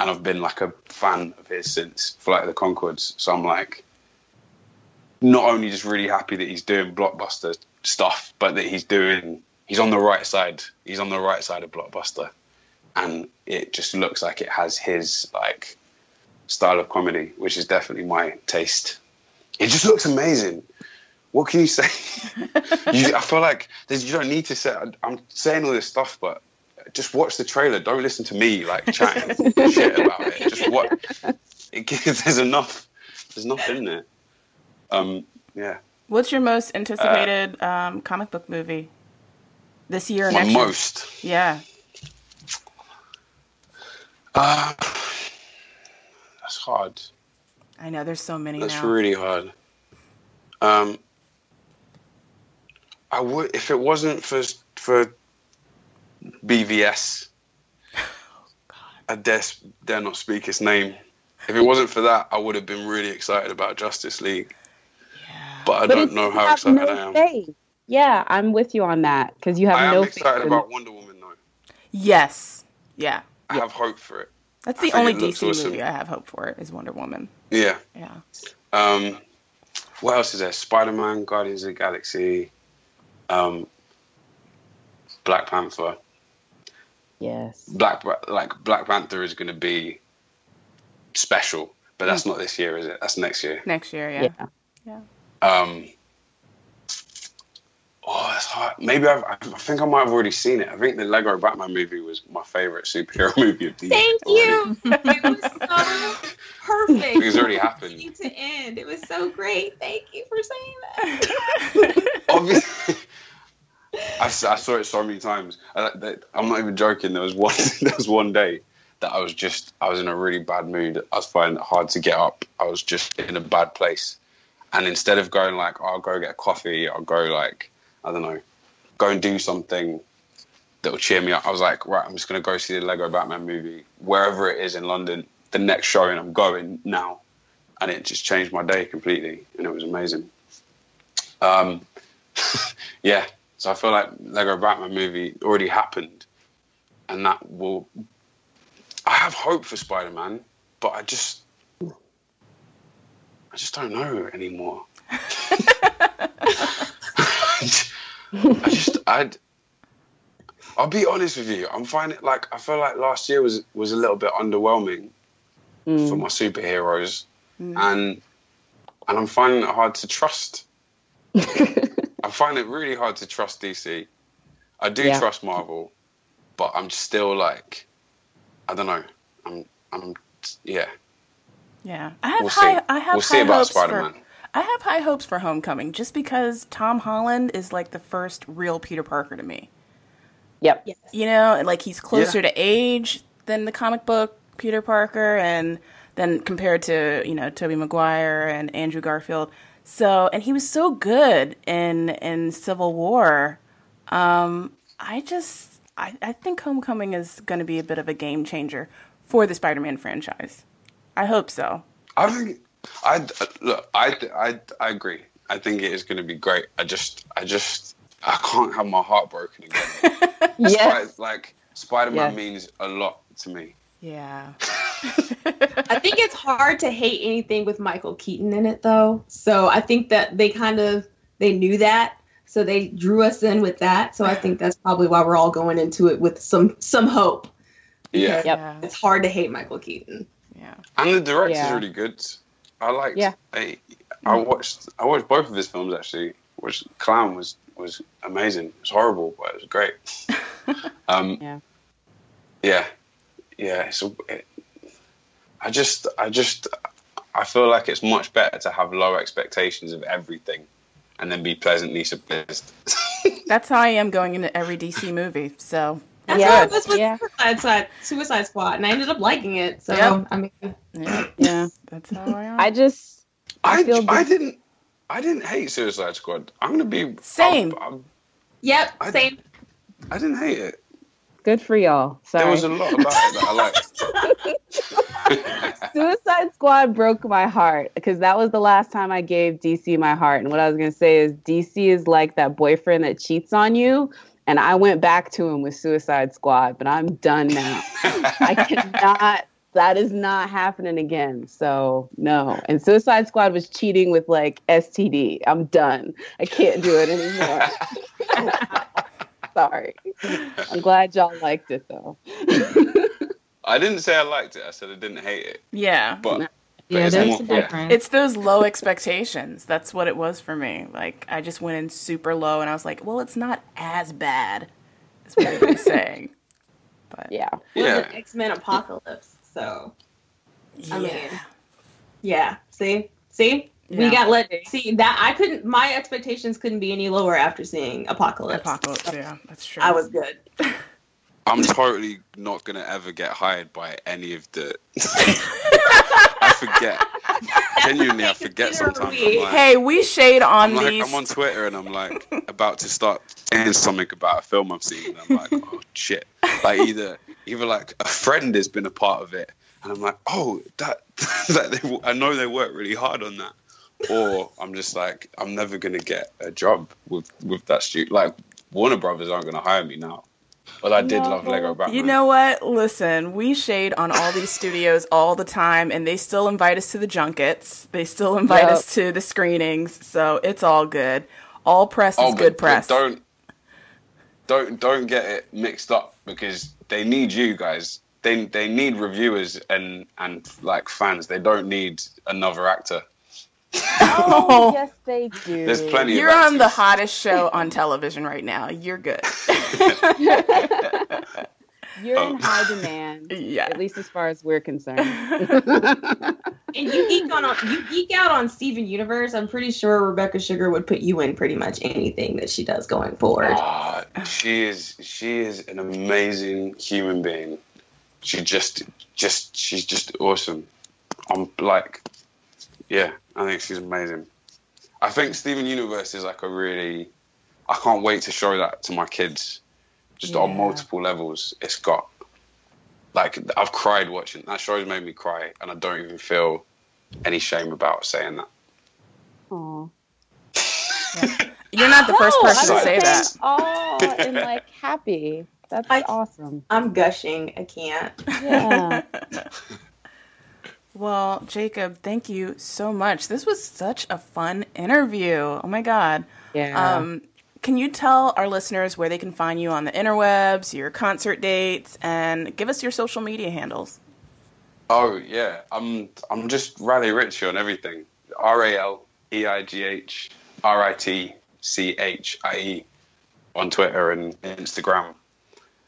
L: and I've been like a fan of his since Flight of the Conchords. So I'm like, not only just really happy that he's doing blockbuster stuff, but that he's doing he's on the right side. He's on the right side of blockbuster, and it just looks like it has his like style of comedy, which is definitely my taste. It just looks amazing. What can you say? you, I feel like you don't need to say. I'm saying all this stuff, but just watch the trailer. Don't listen to me like chatting shit about it. Just what it, gives- there's enough. There's enough in there. Um, yeah.
B: What's your most anticipated um, comic book movie this year?
L: My
B: next year?
L: most.
B: Yeah.
L: Uh, that's hard.
B: I know there's so many
L: That's
B: now.
L: really hard. Um, I would if it wasn't for for BVS. I dare, dare not speak his name. if it wasn't for that, I would have been really excited about Justice League. But I
M: But
L: don't know how
M: have
L: excited
M: no
L: I am.
M: faith- Yeah, I'm with you on that because you have
L: I am
M: no
L: excited
M: faith in-
L: about Wonder Woman though.
B: Yes. Yeah.
L: I have hope for it.
B: That's the only DC
L: awesome.
B: movie I have hope for is Wonder Woman.
L: Yeah.
B: Yeah.
L: Um, what else is there? Spider Man, Guardians of the Galaxy, um, Black Panther.
M: Yes.
L: Black like Black Panther is going to be special, but that's not this year, is it? That's next year.
B: Next year, yeah.
M: Yeah.
L: Um, oh, it's hard. Maybe I've, I think I might have already seen it. I think the Lego Batman movie was my favorite superhero movie of the year.
N: Thank you. it was so perfect.
L: It's already happened.
N: Beginning to end. It was so great. Thank you for saying that.
L: Obviously, I saw it so many times. I, that, I'm not even joking. There was one. there was one day that I was just. I was in a really bad mood. I was finding it hard to get up. I was just in a bad place. And instead of going like, oh, I'll go get coffee. I'll go like, I don't know, go and do something that will cheer me up. I was like, right, I'm just gonna go see the Lego Batman movie wherever it is in London. The next showing, I'm going now, and it just changed my day completely, and it was amazing. Um, yeah, so I feel like Lego Batman movie already happened, and that will. I have hope for Spider Man, but I just, I just don't know anymore. I just, I'd. I'll be honest with you. I'm finding like I feel like last year was was a little bit underwhelming
M: Mm.
L: for my superheroes, and and I'm finding it hard to trust. I find it really hard to trust DC. I do
M: Yeah.
L: trust Marvel, but I'm still like, I don't know. I'm I'm yeah.
B: Yeah. I have
L: We'll
B: high
L: see.
B: I have
L: We'll see
B: high
L: about
B: hopes
L: Spider-Man.
B: for I have high hopes for Homecoming just because Tom Holland is like the first real Peter Parker to me.
M: Yep.
B: You know, like he's closer
L: Yeah.
B: to age than the comic book Peter Parker and then compared to, you know, Tobey Maguire and Andrew Garfield. So, and he was so good in in Civil War. Um I just I, I think Homecoming is going to be a bit of a game changer for the Spider-Man franchise. I hope so.
L: I think I look. I I I agree. I think it is going to be great. I just I just I can't have my heart broken again.
M: Yes.
L: Spi- like Spider Man
M: Yes.
L: means a lot to me.
B: Yeah.
N: I think it's hard to hate anything with Michael Keaton in it though. So I think that they kind of they knew that. So they drew us in with that. So I think that's probably why we're all going into it with some some hope.
L: Yeah.
B: Yeah.
N: It's hard to hate Michael Keaton.
B: Yeah.
L: And the director's
M: Yeah.
L: really good. I liked.
M: Yeah.
L: I, I watched. I watched both of his films actually. Which Clown was was amazing. It was horrible, but it was great. um,
M: Yeah.
L: yeah, yeah. It's, a- it, I just, I just, I feel like it's much better to have low expectations of everything, and then be pleasantly surprised.
B: That's how I am going into every DC movie. So
N: That's
M: Yeah.
N: how it was with
M: Yeah.
N: Suicide, Squad, Suicide Squad, and I ended up liking it. So
B: Yeah.
N: I mean,
B: yeah,
M: Yeah.
B: that's how I am.
M: I just
L: I,
M: feel
L: I
M: the-
L: didn't, I didn't hate Suicide Squad. I'm gonna be
B: Same.
L: I'm- I'm-
N: yep,
L: I-
N: same.
L: I didn't hate it.
M: good for y'all. Sorry.
L: There was a lot about it that I liked.
M: Suicide Squad broke my heart because that was the last time I gave DC my heart. And what I was going to say is DC is like that boyfriend that cheats on you. And I went back to him with Suicide Squad, but I'm done now. I cannot, that is not happening again. So, no. And Suicide Squad was cheating with like STD. I'm done. I can't do it anymore. Sorry. I'm glad y'all liked it though.
L: I didn't say I liked it. I said I didn't hate it.
B: yeah.
L: But, but
O: Yeah,
L: it's
O: there's
L: more,
O: a
L: yeah.
O: difference.
B: It's those low expectations. That's what it was for me. Like I just went in super low and I was like, well, it's not as bad as what everybody's saying. But
M: Yeah.
L: Yeah.
N: X Men Apocalypse. So I mean,
B: yeah.
N: yeah. See, see, we got let see that I couldn't. My expectations couldn't be any lower after seeing Apocalypse.
B: Apocalypse, yeah, that's true.
N: I was good.
L: I'm totally not gonna ever get hired by any of the. I forget. Genuinely, I forget sometimes. like,
B: Hey, we shade on
L: I'm like,
B: these.
L: I'm on Twitter and I'm like about to start saying something about a film I've seen. And I'm like, oh shit! Like either either like a friend has been a part of it, and I'm like, oh, that, that they, I know they work really hard on that. Or I'm just like, I'm never gonna get a job with with that studio. Like Warner Brothers aren't gonna hire me now. But I did love Lego Batman.
B: You know what? Listen, we shade on all these studios all the time, and they still invite us to the junkets. They still invite
L: Yep.
B: us to the screenings, so it's all good. All press is
L: Oh, but-
B: good press.
L: Don't don't don't get it mixed up because they need you guys. They they need reviewers and and like fans. They don't need another actor.
B: Oh,
M: yes, they do.
L: There's plenty
B: You're on the hottest show on television right now. You're good.
M: You're
L: Oh.
M: in high demand,
B: yeah.
M: at least as far as we're concerned.
N: And you geek on you geek out on Steven Universe. I'm pretty sure Rebecca Sugar would put you in pretty much anything that she does going forward.
L: Ah, she is she is an amazing human being. She just just she's just awesome. I'm like, yeah, I think she's amazing. I think Steven Universe is like a really. I can't wait to show that to my kids, just on multiple levels. It's got like I've cried watching that show's made me cry, and I don't even feel any shame about saying that.
M: Aw.
B: You're not the first
M: Oh,
B: person to
M: I'm
B: say that.
M: Oh, and like happy. That's awesome.
N: I'm gushing. I can't.
M: Yeah.
B: Well, Jacob, thank you so much. This was such a fun interview. Oh my god.
M: Yeah.
B: Um, can you tell our listeners where they can find you on the interwebs, your concert dates, and give us your social media handles?
L: Oh yeah, I'm I'm just Raleigh Ritchie on everything. R A L E I G H R I T C H I E on Twitter and Instagram,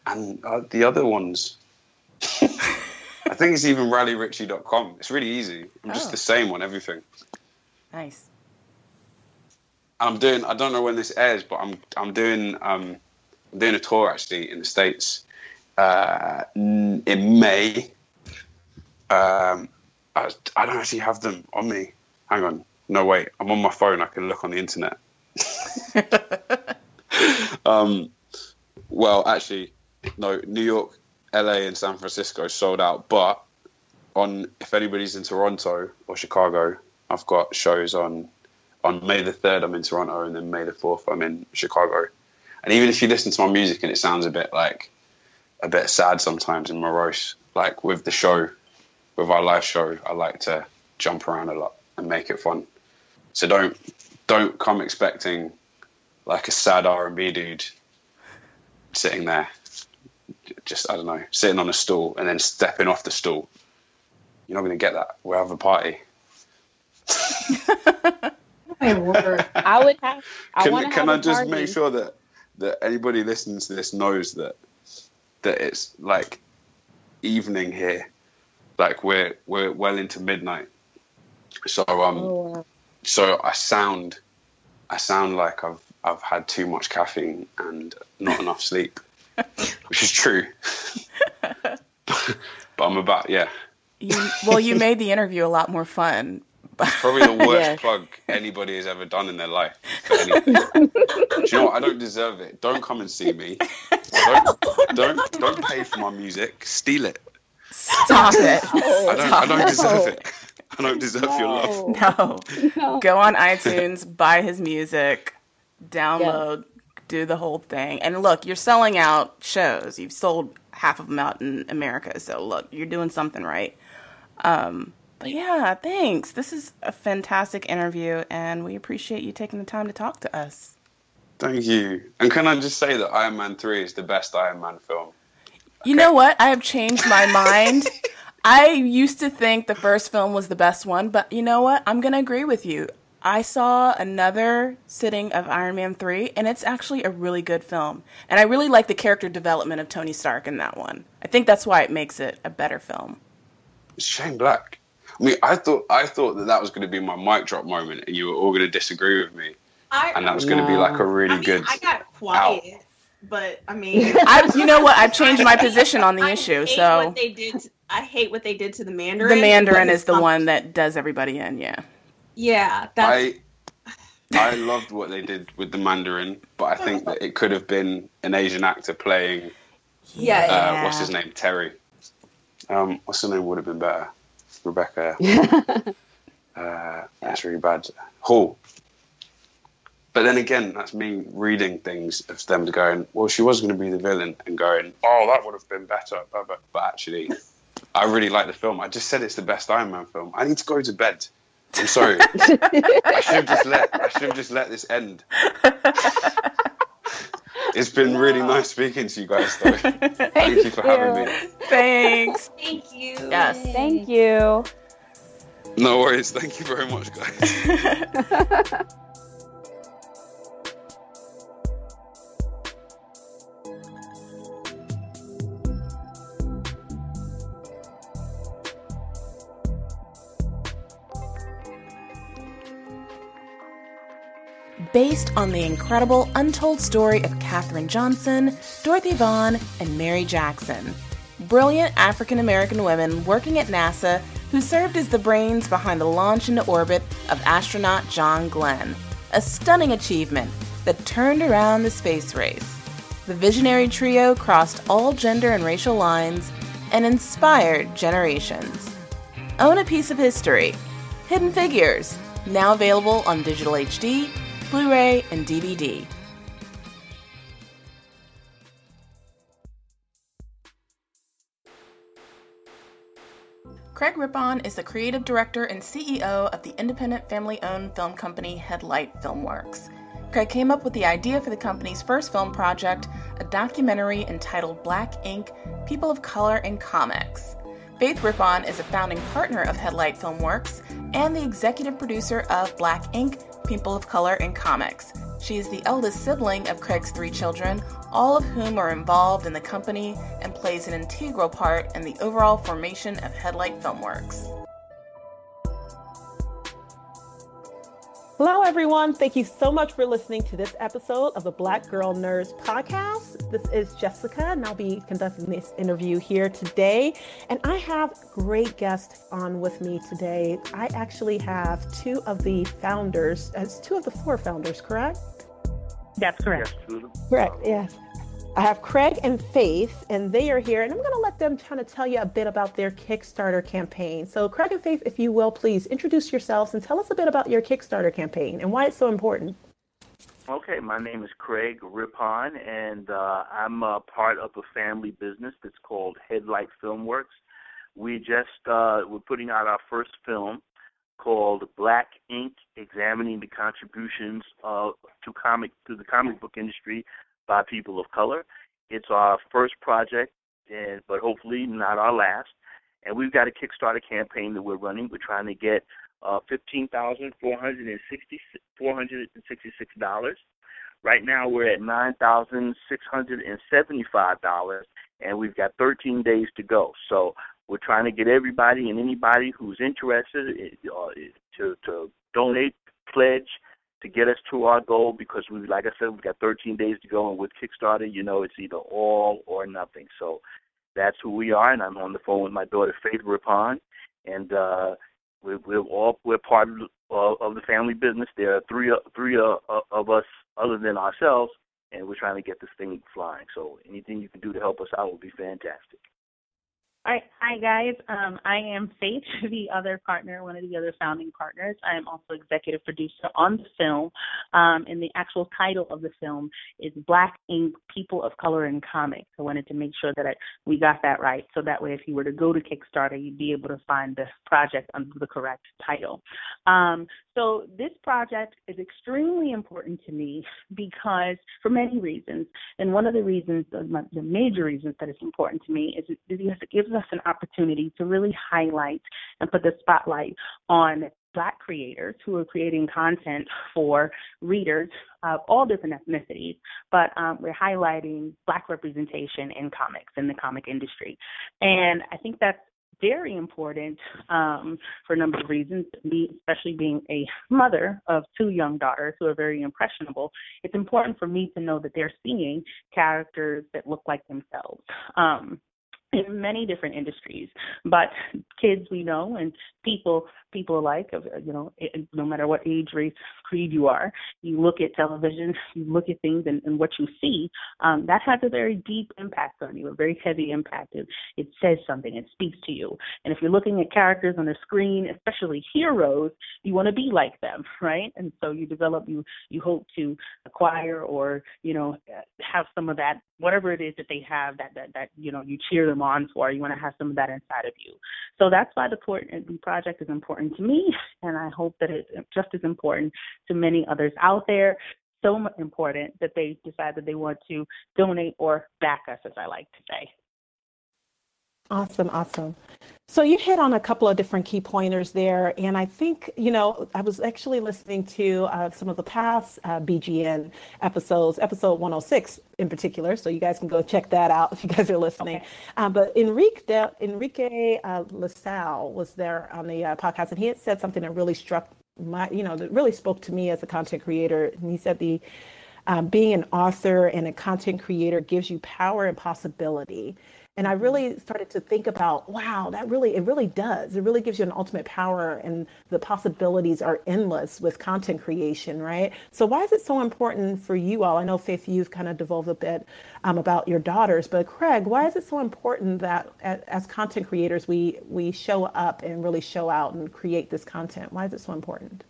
L: and uh, the other ones. I think it's even RaleighRitchie.com. It's really easy. I'm just
B: Oh.
L: the same on everything.
B: Nice.
L: I'm doing. I don't know when this airs, but I'm I'm doing um I'm doing a tour actually in the states uh, in May. Um, I, I don't actually have them on me. Hang on. No wait. I'm on my phone. I can look on the internet. um, well, actually, no. New York, LA, and San Francisco sold out. But on if anybody's in Toronto or Chicago, I've got shows on on May the third. I'm in Toronto, and then May the fourth, I'm in Chicago. And even if you listen to my music and it sounds a bit like a bit sad sometimes and morose, like with the show, with our live show, I like to jump around a lot and make it fun. So don't don't come expecting like a sad R and B dude sitting there, just I don't know, sitting on a stool and then stepping off the stool. You're not going to get that. We'll have a party.
N: My word.
M: I would have. I
L: can can
M: have
L: I
M: a
L: just
M: party.
L: make sure that that anybody listening to this knows that that it's like evening here, like we're we're well into midnight. So um,
M: Oh, wow.
L: so I sound I sound like I've I've had too much caffeine and not enough sleep, which is true. but I'm about yeah.
B: You, well, you made the interview a lot more fun.
L: Probably the worst
B: Yeah.
L: plug anybody has ever done in their life. Do you know what? I don't deserve it. Don't come and see me. Don't don't, don't pay for my music. Steal it.
B: Stop it.
L: I don't. I don't deserve it. I don't deserve your love.
B: No. Go on iTunes, buy his music, download, do the whole thing. And look, you're selling out shows. You've sold half of them out in America. So look, you're doing something right. Um, but yeah, thanks. This is a fantastic interview, and we appreciate you taking the time to talk to us.
L: Thank you. And can I just say that Iron Man Three is the best Iron Man film?
B: You know what? I have changed my mind. I used to think the first film was the best one, but you know what? I'm going to agree with you. I saw another sitting of Iron Man 3, and it's actually a really good film. And I really like the character development of Tony Stark in that one. I think that's why it makes it a better film.
L: It's Shane Black. I mean, I thought I thought that that was going to be my mic drop moment, and you were all going to disagree with me,
N: I,
L: and that was going to be like a really
N: I mean,
L: good.
N: I got quiet, but I mean,
B: I, you know what? I've changed my position on the
N: I
B: issue.
N: hate
B: So
N: what they did. To, I hate what they did to the Mandarin.
B: the Mandarin is the one that does everybody in. Yeah.
N: Yeah, that's
L: I I loved what they did with the Mandarin, but I think that it could have been an Asian actor playing.
N: yeah.
L: Uh, what's his name? Terry. Um, what's her name would have been better? Rebecca. uh, that's really bad. Hall. But then again, that's me reading things of them going, well, she was going to be the villain, and going, oh, that would have been better. But, but, but actually, I really like the film. I just said it's the best Iron Man film. I need to go to bed. I'm sorry. I should have just let. I should have just let this end. It's been really nice speaking to you guys, though. Thank, you for having me.
B: Thanks.
N: Thank you.
B: Yes.
M: Thank you.
L: No worries. Thank you very much, guys.
B: based on the incredible untold story of Katherine Johnson, Dorothy Vaughan, and Mary Jackson. Brilliant African American women working at NASA who served as the brains behind the launch into orbit of astronaut John Glenn. A stunning achievement that turned around the space race. The visionary trio crossed all gender and racial lines and inspired generations. Own a piece of history. Hidden Figures, now available on digital HD Blu ray, and DVD. Craig Rippon is the creative director and CEO of the independent family owned film company Headlight Filmworks. Craig came up with the idea for the company's first film project, a documentary entitled Black Ink People of Color in Comics. Faith Rippon is a founding partner of Headlight Filmworks and the executive producer of Black Ink People of Color in Comics. She is the eldest sibling of Craig's three children, all of whom are involved in the company and plays an integral part in the overall formation of Headlight Filmworks.
P: Hello, everyone. Thank you so much for listening to this episode of the Black Girl Nerds podcast. This is Jessica, and I'll be conducting this interview here today. And I have great guests on with me today. I actually have two of the founders, as two of the four founders, correct?
Q: That's correct.
P: Yes, Correct, yes. I have Craig and Faith, and they are here, and I'm going to let them kind of tell you a bit about their Kickstarter campaign. So, Craig and Faith, if you will, please introduce yourselves and tell us a bit about your Kickstarter campaign and why it's so important.
Q: Okay, my name is Craig Rippon, and uh, I'm a part of a family business that's called Headlight Filmworks. We just uh, we're putting out our first film called Black Ink: Examining the Contributions uh, to comic to the comic book industry by people of color. It's our first project, and but hopefully not our last. And we've got a Kickstarter campaign that we're running. We're trying to get uh, fifteen thousand four hundred and sixty four hundred and sixty six dollars. Right now we're at nine thousand six hundred and seventy five dollars, and we've got thirteen days to go. So we're trying to get everybody and anybody who's interested uh, to to donate, pledge, to get us to our goal because we, like I said, we've got 13 days to go, and with Kickstarter, you know, it's either all or nothing. So that's who we are, and I'm on the phone with my daughter Faith Rippon, and uh, we're, we're all we're part of, of the family business. There are three three uh, of us other than ourselves, and we're trying to get this thing flying. So anything you can do to help us out would be fantastic.
R: Right. Hi, guys. Um, I am Faith, the other partner, one of the other founding partners. I am also executive producer on the film. Um, and the actual title of the film is Black Ink People of Color in Comics. I wanted to make sure that I, we got that right. So that way, if you were to go to Kickstarter, you'd be able to find the project under the correct title. Um, so this project is extremely important to me because, for many reasons, and one of the reasons, the major reasons that it's important to me is because it gives us an opportunity to really highlight and put the spotlight on Black creators who are creating content for readers of all different ethnicities, but um, we're highlighting Black representation in comics, in the comic industry. And I think that's very important um, for a number of reasons, me, especially being a mother of two young daughters who are very impressionable. It's important for me to know that they're seeing characters that look like themselves. Um, in many different industries. But kids we know and people people alike, of you know, no matter what age, race, creed you are. You look at television, you look at things, and, and what you see. Um, that has a very deep impact on you, a very heavy impact. It, it says something. It speaks to you. And if you're looking at characters on the screen, especially heroes, you want to be like them, right? And so you develop, you you hope to acquire or you know have some of that, whatever it is that they have that that that you know you cheer them on for. You want to have some of that inside of you. So that's why the the project is important to me, and I hope that it's just as important to many others out there so important that they decide that they want to donate or back us, as I like to say.
P: Awesome, awesome. So you hit on a couple of different key pointers there, and I think you know I was actually listening to uh, some of the past uh, BGN episodes, episode 106 in particular. So you guys can go check that out if you guys are listening. Okay. Uh, but Enrique Enrique uh, LaSalle was there on the uh, podcast, and he had said something that really struck my, you know, that really spoke to me as a content creator. And he said the um, being an author and a content creator gives you power and possibility. And I really started to think about, wow, that really, it really does. It really gives you an ultimate power, and the possibilities are endless with content creation, right? So, why is it so important for you all? I know, Faith, you've kind of devolved a bit um, about your daughters, but Craig, why is it so important that as, as content creators, we, we show up and really show out and create this content? Why is it so important?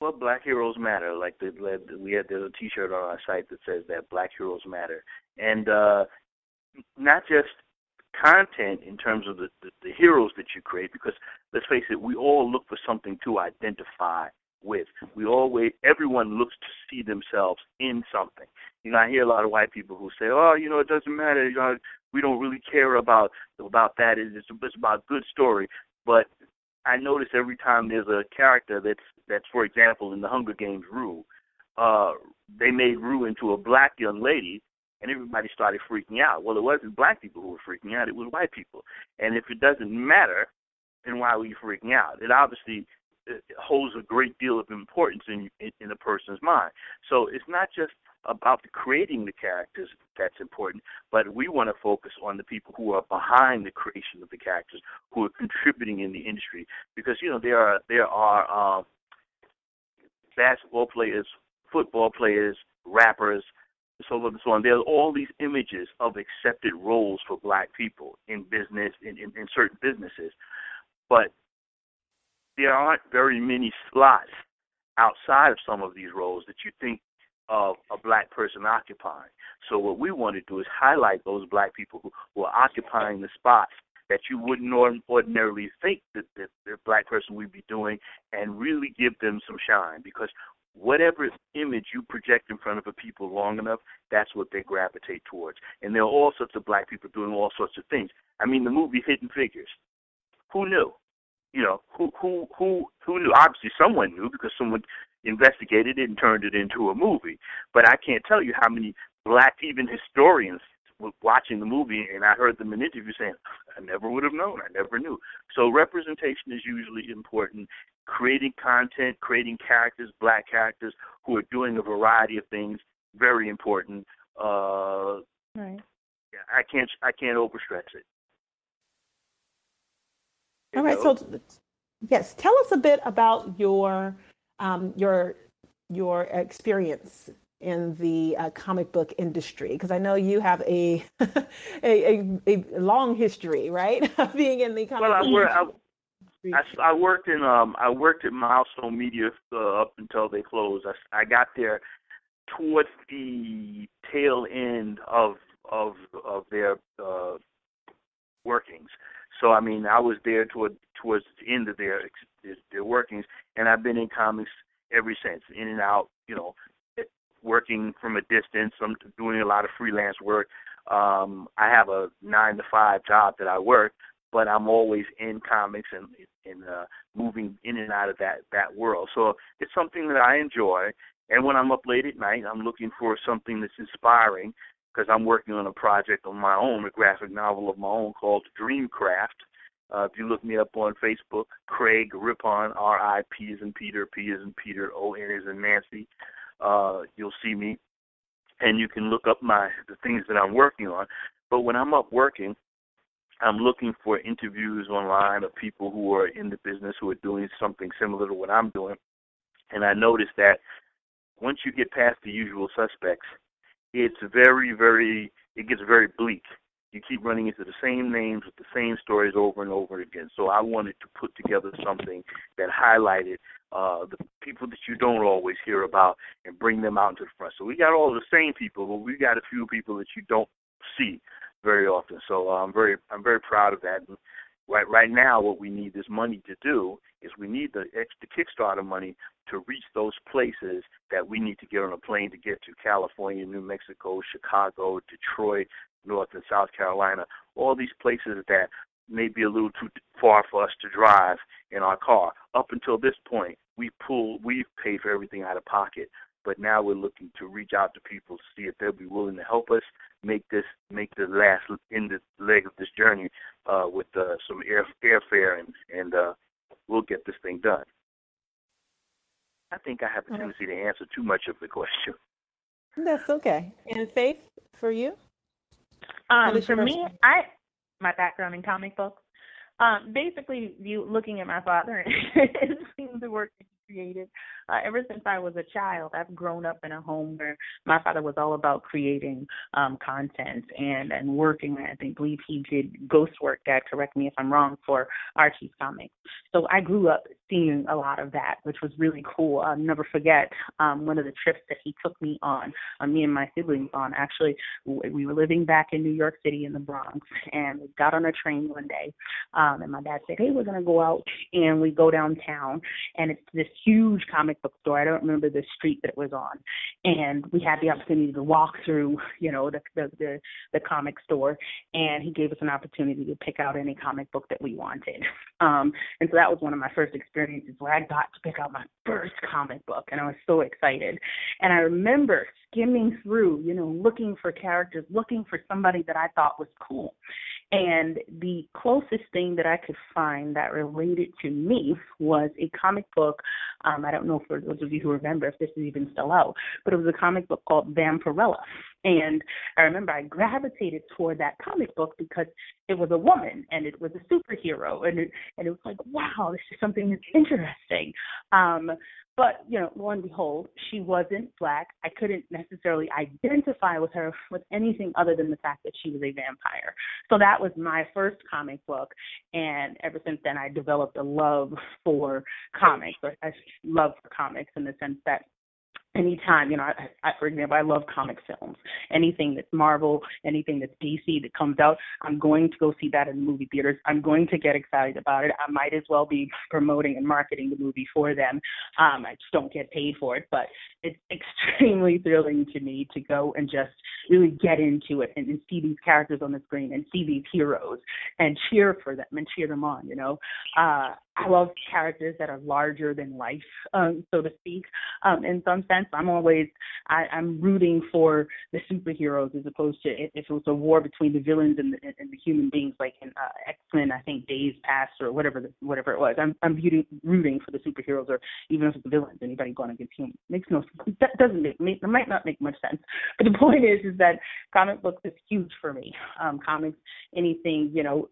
Q: Well, Black Heroes Matter. Like the, we had the T-shirt on our site that says that Black Heroes Matter, and uh, not just content in terms of the, the, the heroes that you create because let's face it, we all look for something to identify with. We always, everyone looks to see themselves in something. You know, I hear a lot of white people who say, "Oh, you know, it doesn't matter. You know, we don't really care about about that. It's, it's about good story." But I notice every time there's a character that's that's, for example, in the Hunger Games, Rue. Uh, they made Rue into a black young lady, and everybody started freaking out. Well, it wasn't black people who were freaking out; it was white people. And if it doesn't matter, then why were you freaking out? It obviously it holds a great deal of importance in, in in a person's mind. So it's not just about the creating the characters that's important, but we want to focus on the people who are behind the creation of the characters, who are contributing in the industry. Because you know there are there are um, basketball players, football players, rappers, so on and so on. There's all these images of accepted roles for black people in business, in, in, in certain businesses. But there aren't very many slots outside of some of these roles that you think of a black person occupying. So what we want to do is highlight those black people who, who are occupying the spots that you wouldn't ordinarily think that the black person would be doing and really give them some shine because whatever image you project in front of a people long enough, that's what they gravitate towards. And there are all sorts of black people doing all sorts of things. I mean, the movie Hidden Figures. Who knew? You know, who who who who knew? Obviously, someone knew because someone investigated it and turned it into a movie. But I can't tell you how many black even historians watching the movie, and I heard them in interviews saying, "I never would have known. I never knew." So representation is usually important, creating content, creating characters, black characters who are doing a variety of things, very important. Uh,
R: right.
Q: I can't I can't overstress it.
P: All right. So yes, tell us a bit about your um, your your experience in the uh, comic book industry because I know you have a, a, a a long history, right, of being in the comic.
Q: Well, I, I, I worked in um I worked at Milestone Media uh, up until they closed. I, I got there towards the tail end of of of their uh, workings. So I mean, I was there toward towards the end of their their workings, and I've been in comics ever since, in and out. You know, working from a distance. I'm doing a lot of freelance work. Um, I have a nine to five job that I work, but I'm always in comics and and uh, moving in and out of that that world. So it's something that I enjoy. And when I'm up late at night, I'm looking for something that's inspiring because I'm working on a project on my own, a graphic novel of my own called Dreamcraft. Uh, if you look me up on Facebook, Craig Rippon, R-I-P is in Peter, P is in Peter, O-N is in Nancy. Uh, you'll see me, and you can look up my the things that I'm working on. But when I'm up working, I'm looking for interviews online of people who are in the business who are doing something similar to what I'm doing. And I noticed that once you get past the usual suspects, it's very, very, it gets very bleak. You keep running into the same names with the same stories over and over again. So I wanted to put together something that highlighted uh, the people that you don't always hear about and bring them out into the front. So we got all the same people, but we got a few people that you don't see very often. So uh, I'm very I'm very proud of that. And right right now, what we need this money to do is we need the extra Kickstarter money to reach those places that we need to get on a plane to get to California, New Mexico, Chicago, Detroit, North and South Carolina, all these places that may be a little too far for us to drive in our car. Up until this point, we pull we've paid for everything out of pocket but now we're looking to reach out to people to see if they'll be willing to help us make this make the last in the leg of this journey uh, with uh, some air airfare and and uh, we'll get this thing done. I think I have a tendency to answer too much of the question.
P: That's okay. And Faith, for you?
R: Um, for me, I my background in comic books. Um, basically, you looking at my father, and seeing the work that he created uh, ever since I was a child, I've grown up in a home where my father was all about creating um, content and and working. I think believe he did ghost work. Dad, correct me if I'm wrong for Archie's comics. So I grew up seeing a lot of that, which was really cool. I'll never forget um, one of the trips that he took me on, uh, me and my siblings on. Actually, we were living back in New York City in the Bronx, and we got on a train one day, um, and my dad said, "Hey, we're gonna go out," and we go downtown, and it's this huge comic book store. I don't remember the street that it was on, and we had the opportunity to walk through, you know, the the the, the comic store, and he gave us an opportunity to pick out any comic book that we wanted. Um, and so that was one of my first experiences where I got to pick out my first comic book, and I was so excited. And I remember skimming through, you know, looking for characters, looking for somebody that I thought was cool. And the closest thing that I could find that related to me was a comic book. Um, I don't know for those of you who remember if this is even still out, but it was a comic book called Vampirella. And I remember I gravitated toward that comic book because it was a woman and it was a superhero and it and it was like, wow, this is something that's interesting. Um, but, you know, lo and behold, she wasn't black. I couldn't necessarily identify with her with anything other than the fact that she was a vampire. So that was my first comic book. And ever since then, I developed a love for comics, or a love for comics in the sense that anytime you know I, I for example i love comic films. Anything that's marvel anything that's dc that comes out i'm going to go see that in the movie theaters. I'm going to get excited about it. I might as well be promoting and marketing the movie for them. Um i just don't get paid for it but it's extremely thrilling to me to go and just really get into it and, and see these characters on the screen and see these heroes and cheer for them and cheer them on you know? Uh I love characters that are larger than life, um, so to speak. Um, in some sense, I'm always I, I'm rooting for the superheroes as opposed to if, if it was a war between the villains and the, and the human beings, like in uh, X Men, I think Days Past or whatever the, whatever it was. I'm I'm rooting, rooting for the superheroes, or even if it's the villains, anybody going against humans makes no that doesn't make, it might not make much sense. But the point is, is that comic books is huge for me. Um, comics, anything you know,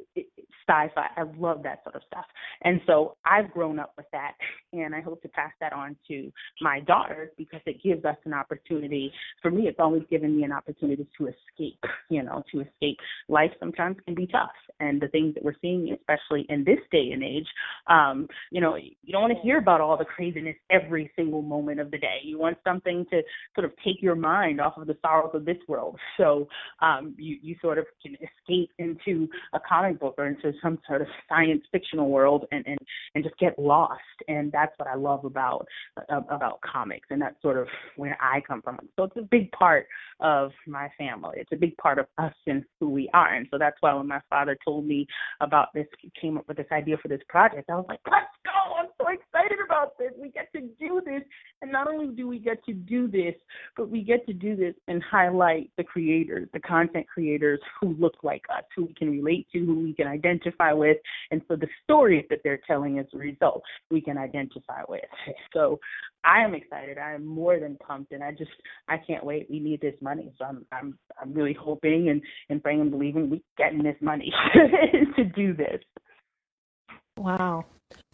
R: sci-fi, I love that sort of stuff, and so I've grown up with that, and I hope to pass that on to my daughters because it gives us an opportunity. For me, it's always given me an opportunity to escape, you know, to escape. Life sometimes can be tough, and the things that we're seeing, especially in this day and age, um, you know, you don't want to hear about all the craziness every single moment of the day. You want something to sort of take your mind off of the sorrows of this world. So um, you you sort of can escape into a comic book or into some sort of science fictional world and and and just get lost. And that's what I love about uh, about comics, and that's sort of where I come from. So it's a big part of my family. It's a big part of us and who we are. And so that's why when my father told me about this, came up with this idea for this project, I was like, let's go! I'm so excited about this. We get to do this. And not only do we get to do this, but we get to do this and highlight the creators, the content creators who look like us, who we can relate to, who we can identify with. And so the stories that they're telling as a result, we can identify with. So I am excited. I am more than pumped and I just I can't wait. We need this money. So I'm I'm I'm really hoping and, and praying and believing we're getting this money to do this.
P: Wow.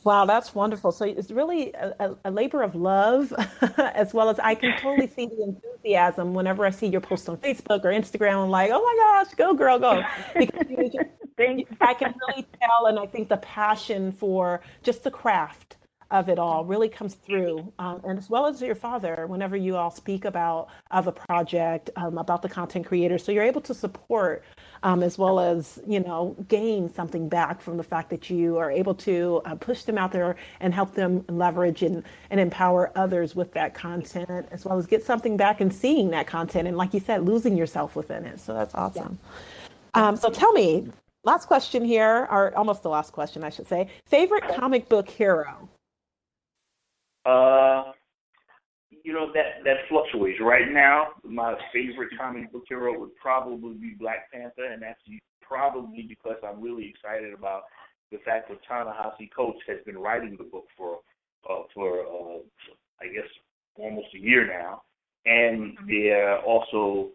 P: Wow, that's wonderful. So it's really a, a, labor of love, as well as I can totally see the enthusiasm whenever I see your post on Facebook or Instagram. I'm like, oh my gosh, go girl, go! Because you, you, I can really tell, and I think the passion for just the craft of it all really comes through, um, and as well as your father, whenever you all speak about of the project, um, about the content creators, so you're able to support um, as well as you know gain something back from the fact that you are able to uh, push them out there and help them leverage and, and empower others with that content, as well as get something back and seeing that content, and like you said, losing yourself within it. So that's awesome. Yeah. Um, so tell me, last question here, or almost the last question, I should say. Favorite comic book hero?
Q: Uh, you know that that fluctuates. Right now, my favorite comic book hero would probably be Black Panther, and that's probably because I'm really excited about the fact that Ta-Nehisi Coates has been writing the book for uh, for uh, I guess almost a year now, and mm-hmm. they're also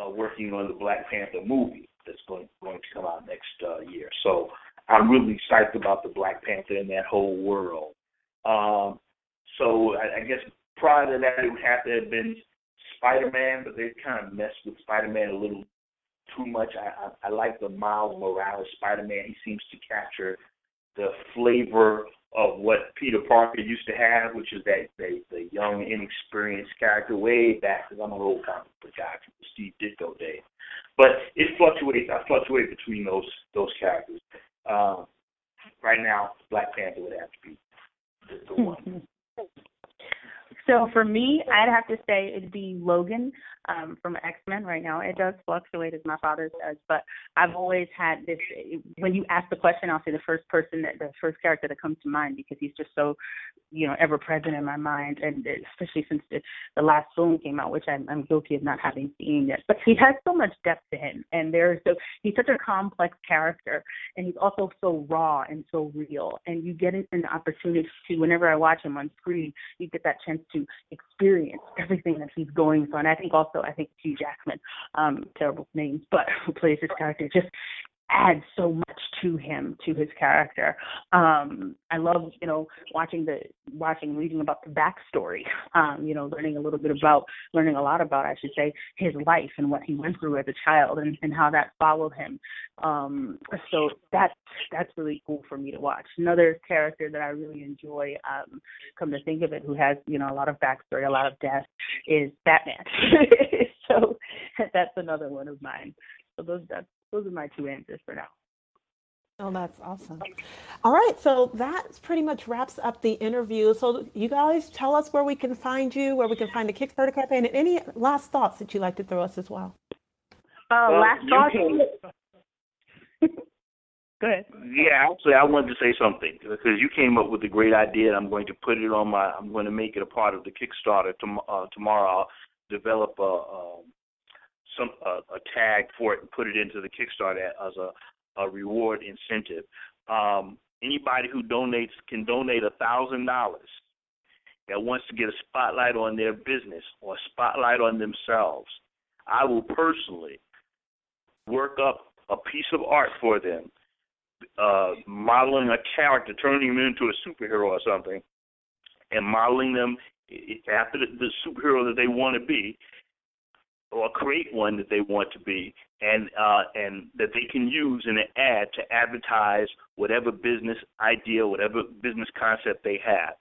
Q: uh, working on the Black Panther movie that's going going to come out next uh, year. So I'm really excited about the Black Panther and that whole world. Um, so I, I guess prior to that, it would have to have been Spider Man, but they kind of messed with Spider Man a little too much. I, I, I like the Miles Morales Spider Man. He seems to capture the flavor of what Peter Parker used to have, which is that the, the young, inexperienced character way back, because I'm an old comic book guy from the Steve Ditko days. But it fluctuates. I fluctuate between those those characters. Um, right now, Black Panther would have to be the, the one.
R: So for me, I'd have to say it'd be Logan um, from X Men right now. It does fluctuate as my father says, but I've always had this. When you ask the question, I'll say the first person that the first character that comes to mind because he's just so, you know, ever present in my mind, and especially since the, the last film came out, which I'm, I'm guilty of not having seen yet. But he has so much depth to him, and there's so he's such a complex character, and he's also so raw and so real, and you get an opportunity to whenever I watch him on screen, you get that chance to experience everything that he's going through, and I think also also I think Hugh Jackman, um, terrible names, but who plays his character just adds so much to him to his character. Um i love you know watching the watching reading about the backstory um you know learning a little bit about learning a lot about i should say his life and what he went through as a child and and how that followed him. Um so that's that's really cool for me to watch. Another character that i really enjoy um come to think of it who has you know a lot of backstory a lot of death is batman. So that's another one of mine. So those that's those are my two answers for now.
P: Oh, that's awesome. All right, so that pretty much wraps up the interview. So, you guys tell us where we can find you, where we can find the Kickstarter campaign, and any last thoughts that you'd like to throw us as well.
R: Uh, well, last thoughts. Go ahead.
Q: Yeah, actually, I wanted to say something because you came up with a great idea. I'm going to put it on my. I'm going to make it a part of the Kickstarter tom- uh, tomorrow. I'll develop a, a um, some uh, a tag for it and put it into the Kickstarter as a, a reward incentive. Um, anybody who donates can donate a thousand dollars that wants to get a spotlight on their business or a spotlight on themselves. I will personally work up a piece of art for them, uh, modeling a character, turning them into a superhero or something, and modeling them after the, the superhero that they want to be, or create one that they want to be and uh, and that they can use in an ad to advertise whatever business idea, whatever business concept they have.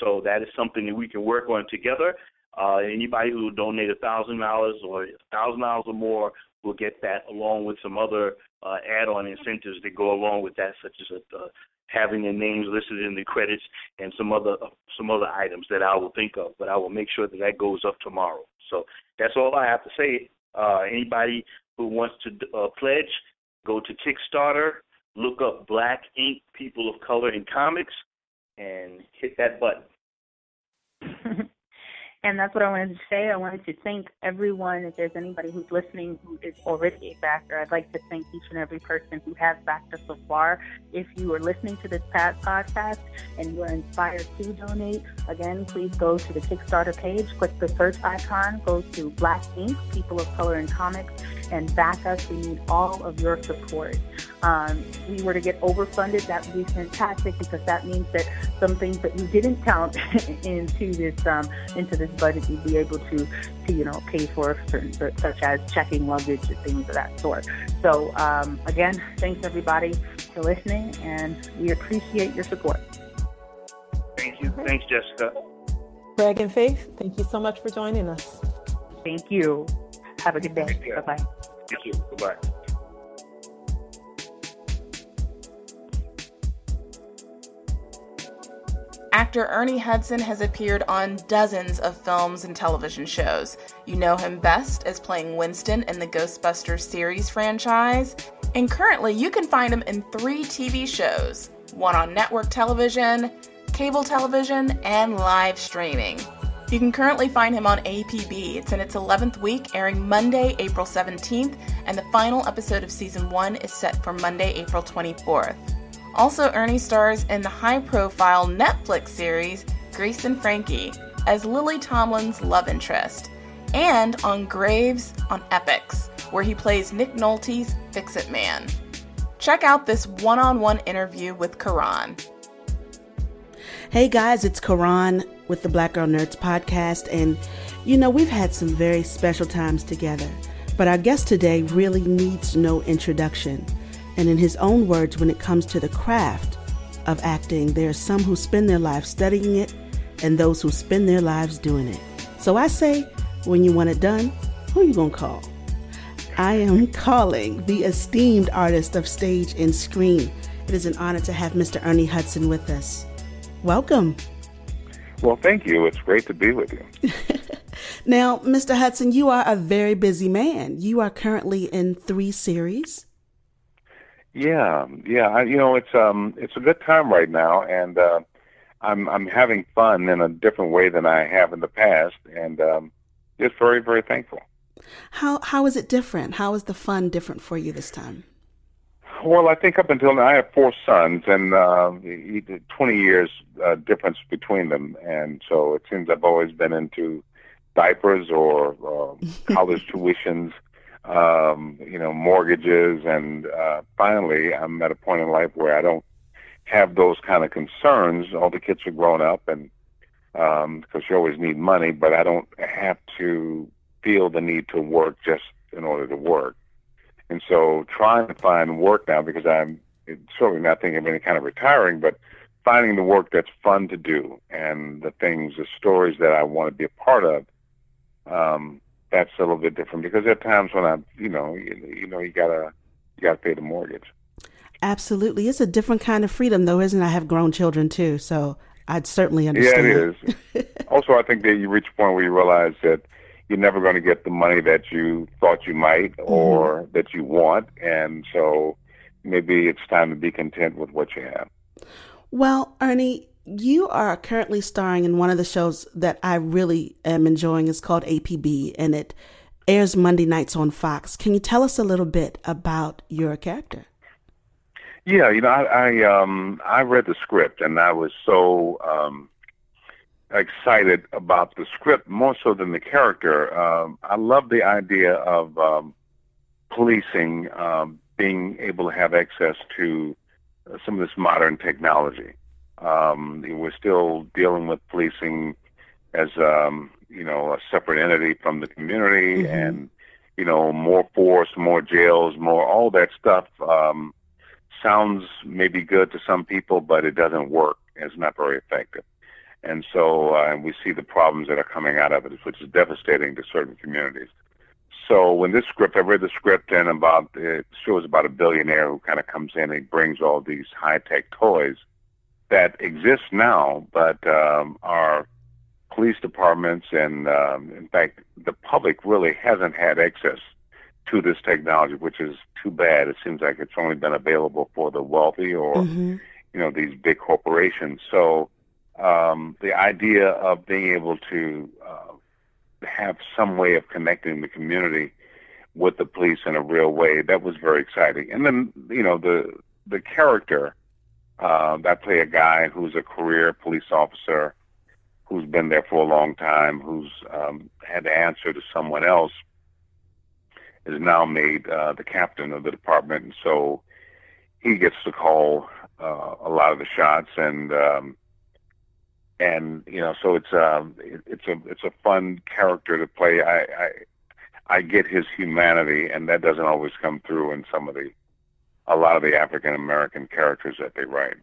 Q: So that is something that we can work on together. Uh, anybody who donate a thousand dollars or a thousand dollars or more will get that, along with some other uh, add-on incentives that go along with that, such as a, uh, having their names listed in the credits and some other some other items that I will think of. But I will make sure that that goes up tomorrow. So that's all I have to say. Uh, anybody who wants to uh, pledge, go to Kickstarter, look up Black Ink People of Color in Comics, and hit that button.
R: And that's what I wanted to say. I wanted to thank everyone. If there's anybody who's listening who is already a backer, I'd like to thank each and every person who has backed us so far. If you are listening to this podcast and you are inspired to donate, again, please go to the Kickstarter page, click the search icon, go to Black Ink, People of Color in Comics, and back us. We need all of your support. Um, we were to get overfunded, that would be fantastic because that means that some things that we didn't count into this um, into this budget, we'd be able to, to you know pay for certain such as checking luggage and things of that sort. So um, again, thanks everybody for listening, and we appreciate your support.
Q: Thank you. Thanks, Jessica.
P: Craig and Faith, thank you so much for joining us.
R: Thank you. Have a good day. Bye bye.
Q: Thank you. Bye bye.
B: Actor Ernie Hudson has appeared on dozens of films and television shows. You know him best as playing Winston in the Ghostbusters series franchise, and currently you can find him in three TV shows one on network television, cable television, and live streaming. You can currently find him on APB. It's in its 11th week, airing Monday, April 17th, and the final episode of season 1 is set for Monday, April 24th. Also, Ernie stars in the high profile Netflix series Grace and Frankie as Lily Tomlin's love interest, and on Graves on Epix, where he plays Nick Nolte's Fix It Man. Check out this one on one interview with Karan.
S: Hey guys, it's Karan with the Black Girl Nerds podcast, and you know, we've had some very special times together, but our guest today really needs no introduction. And in his own words, when it comes to the craft of acting, there are some who spend their lives studying it and those who spend their lives doing it. So I say, when you want it done, who are you gonna call? I am calling the esteemed artist of stage and screen. It is an honor to have Mr. Ernie Hudson with us. Welcome.
T: Well, thank you. It's great to be with you.
S: now, Mr. Hudson, you are a very busy man. You are currently in three series.
T: Yeah, yeah. I, you know, it's um, it's a good time right now, and uh, I'm I'm having fun in a different way than I have in the past, and um, just very very thankful.
S: How how is it different? How is the fun different for you this time?
T: Well, I think up until now, I have four sons, and uh, 20 years uh, difference between them, and so it seems I've always been into diapers or uh, college tuitions um, you know, mortgages, and uh, finally, I'm at a point in life where I don't have those kind of concerns. All the kids are grown up, and because um, you always need money, but I don't have to feel the need to work just in order to work. And so, trying to find work now because I'm certainly not thinking of any kind of retiring, but finding the work that's fun to do and the things, the stories that I want to be a part of. Um, that's a little bit different because there are times when I, you know, you, you know, you gotta you gotta pay the mortgage.
S: Absolutely, it's a different kind of freedom, though, isn't it? I have grown children too, so I'd certainly understand.
T: Yeah, it is. also, I think that you reach a point where you realize that you're never going to get the money that you thought you might or mm-hmm. that you want, and so maybe it's time to be content with what you have.
S: Well, Ernie, you are currently starring in one of the shows that I really am enjoying. It's called APB, and it airs Monday nights on Fox. Can you tell us a little bit about your character?
T: Yeah, you know, I I, um, I read the script and I was so um, excited about the script more so than the character. Um, I love the idea of um, policing um, being able to have access to some of this modern technology. Um, we're still dealing with policing as um, you know a separate entity from the community, mm-hmm. and you know more force, more jails, more all that stuff. Um, sounds maybe good to some people, but it doesn't work. It's not very effective. And so uh, we see the problems that are coming out of it, which is devastating to certain communities. So when this script, I read the script and about it shows about a billionaire who kind of comes in and he brings all these high tech toys that exist now, but um, our police departments and, um, in fact, the public really hasn't had access to this technology, which is too bad. It seems like it's only been available for the wealthy or, mm-hmm. you know, these big corporations. So um, the idea of being able to uh, have some way of connecting the community with the police in a real way that was very exciting. And then you know the the character uh, I play a guy who's a career police officer who's been there for a long time, who's um, had to answer to someone else, is now made uh, the captain of the department, and so he gets to call uh, a lot of the shots, and um, and you know, so it's um, it, it's a it's a fun character to play. I, I I get his humanity, and that doesn't always come through in some of the a lot of the African American characters that they write.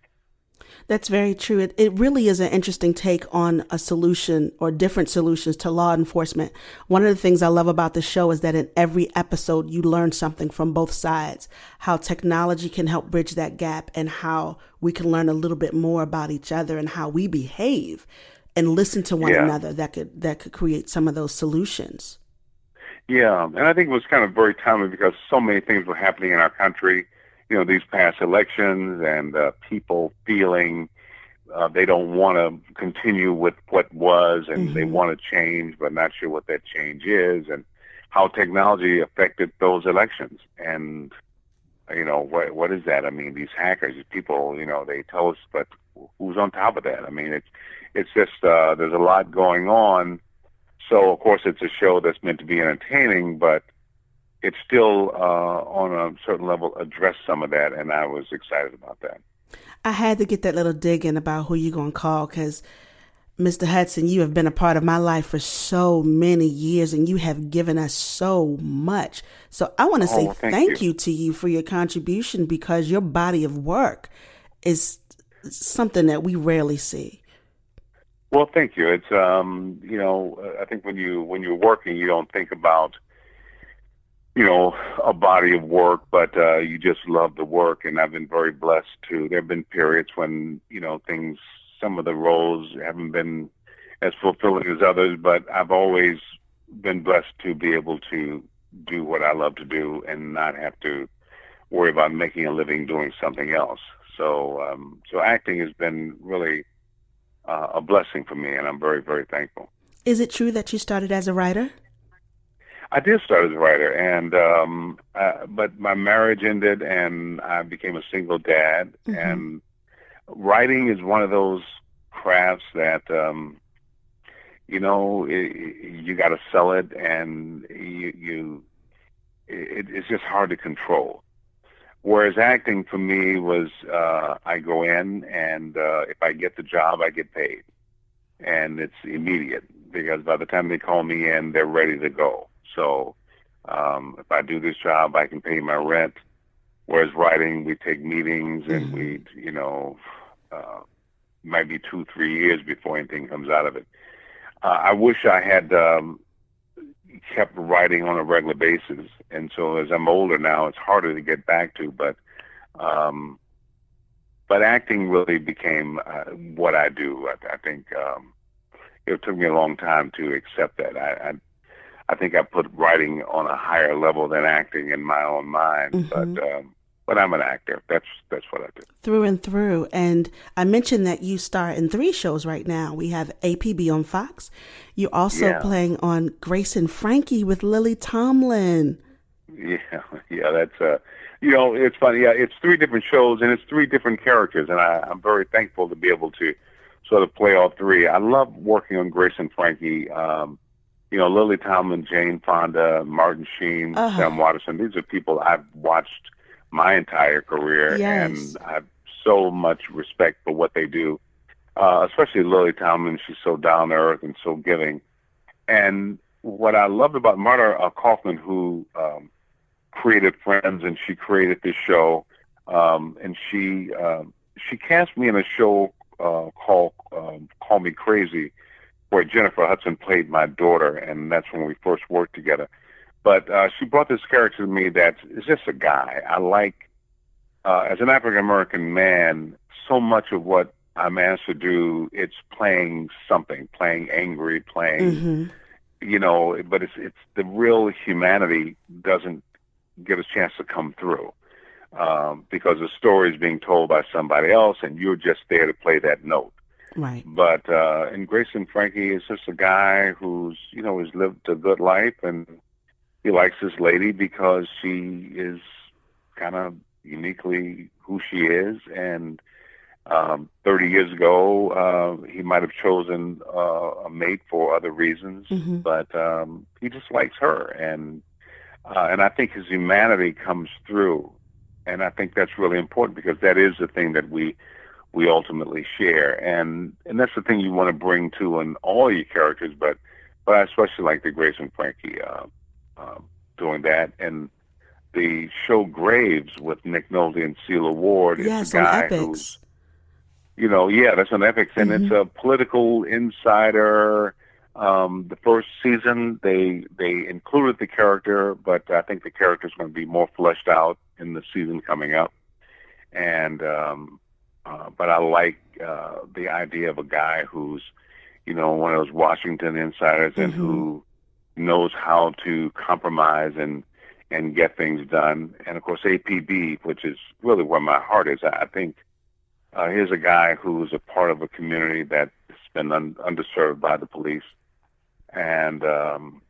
S: That's very true. It, it really is an interesting take on a solution or different solutions to law enforcement. One of the things I love about the show is that in every episode, you learn something from both sides, how technology can help bridge that gap and how we can learn a little bit more about each other and how we behave and listen to one
T: Yeah.
S: another that could, that could create some of those solutions.
T: Yeah, and I think it was kind of very timely because so many things were happening in our country. You know, these past elections and uh, people feeling uh, they don't want to continue with what was and they want to change, but not sure what that change is, and how technology affected those elections. And you know, what what is that? I mean, these hackers, these people, you know, they tell us, but who's on top of that? I mean, it's it's just uh, there's a lot going on. So of course it's a show that's meant to be entertaining, but it still uh, on a certain level addressed some of that, and I was excited about that.
S: I had to get that little dig in about who you're going to call because Mr. Hudson, you have been a part of my life for so many years and you have given us so much. So I want to
T: Oh,
S: say
T: thank
S: thank
T: you.
S: you to you for your contribution because your body of work is something that we rarely see.
T: Well, thank you. It's um, you know, I think when you when you're working, you don't think about you know a body of work, but uh, you just love the work. And I've been very blessed too. There have been periods when you know things, some of the roles haven't been as fulfilling as others, but I've always been blessed to be able to do what I love to do and not have to worry about making a living doing something else. So, um, so acting has been really uh, a blessing for me, and I'm very, very thankful.
S: Is it true that you started as a writer?
T: I did start as a writer, and um, uh, but my marriage ended, and I became a single dad.
S: Mhm.
T: And writing is one of those crafts that um, you know i you got to sell it, and you, you it, it's just hard to control. Whereas acting for me was uh, I go in, and uh, if I get the job, I get paid, and it's immediate because by the time they call me in, they're ready to go. So um, if I do this job, I can pay my rent. Whereas writing, we take meetings and we, you know, uh, might be two, three years before anything comes out of it. Uh, I wish I had um, kept writing on a regular basis, and so as I'm older now, it's harder to get back to. But um, but acting really became uh, what I do. I, I think um, it took me a long time to accept that. I, I think I put writing on a higher level than acting in my own mind.
S: Mhm.
T: But um, but I'm an actor. That's that's what I do.
S: Through and through. And I mentioned that you star in three shows right now. We have APB on Fox. You're also
T: Yeah.
S: playing on Grace and Frankie with Lily Tomlin.
T: Yeah, yeah, that's uh, you know, it's funny. Yeah, it's three different shows and it's three different characters, and I, I'm very thankful to be able to sort of play all three. I love working on Grace and Frankie. Um, you know, Lily Tomlin, Jane Fonda, Martin Sheen,
S: Uh-huh.
T: Sam Waterston. These are people I've watched my entire career,
S: Yes.
T: and I have so much respect for what they do. Uh, especially Lily Tomlin, she's so down to earth and so giving. And what I loved about Marta uh, Kauffman, who um, created Friends and she created this show, um, and she um she cast me in a show uh, called um, Call Me Crazy, where Jennifer Hudson played my daughter, and that's when we first worked together. But uh, she brought this character to me that is just a guy. I like, uh, as an African American man, so much of what I'm asked to do, it's playing something, playing angry, playing
S: Mm-hmm.
T: you know, but it's it's the real humanity doesn't get a chance to come through. um, because the story is being told by somebody else, and you're just there to play that note.
S: Right.
T: But uh, and Grace and Frankie is just a guy who's you know has lived a good life, and he likes this lady because she is kind of uniquely who she is, and um, 30 years ago, uh, he might have chosen uh, a mate for other reasons,
S: Mhm.
T: but um, he just likes her, and uh, and I think his humanity comes through, and I think that's really important because that is the thing that we we ultimately share, and and that's the thing you want to bring to in all your characters, but but I especially like the Grace and Frankie uh, uh, doing that, and the show Graves with Nick Nolte and Sela Ward.
S: Yes,
T: it's a guy
S: Epix.
T: who's you know, yeah, that's an Epix, and it's a political insider. Um, the first season, they they included the character, but I think the character is going to be more fleshed out in the season coming up. And um, uh, but I like uh, the idea of a guy who's, you know, one of those Washington insiders and who knows how to compromise and and get things done. And of course, APB, which is really where my heart is. I I think uh, here's a guy who's a part of a community that's been un- underserved by the police, and um,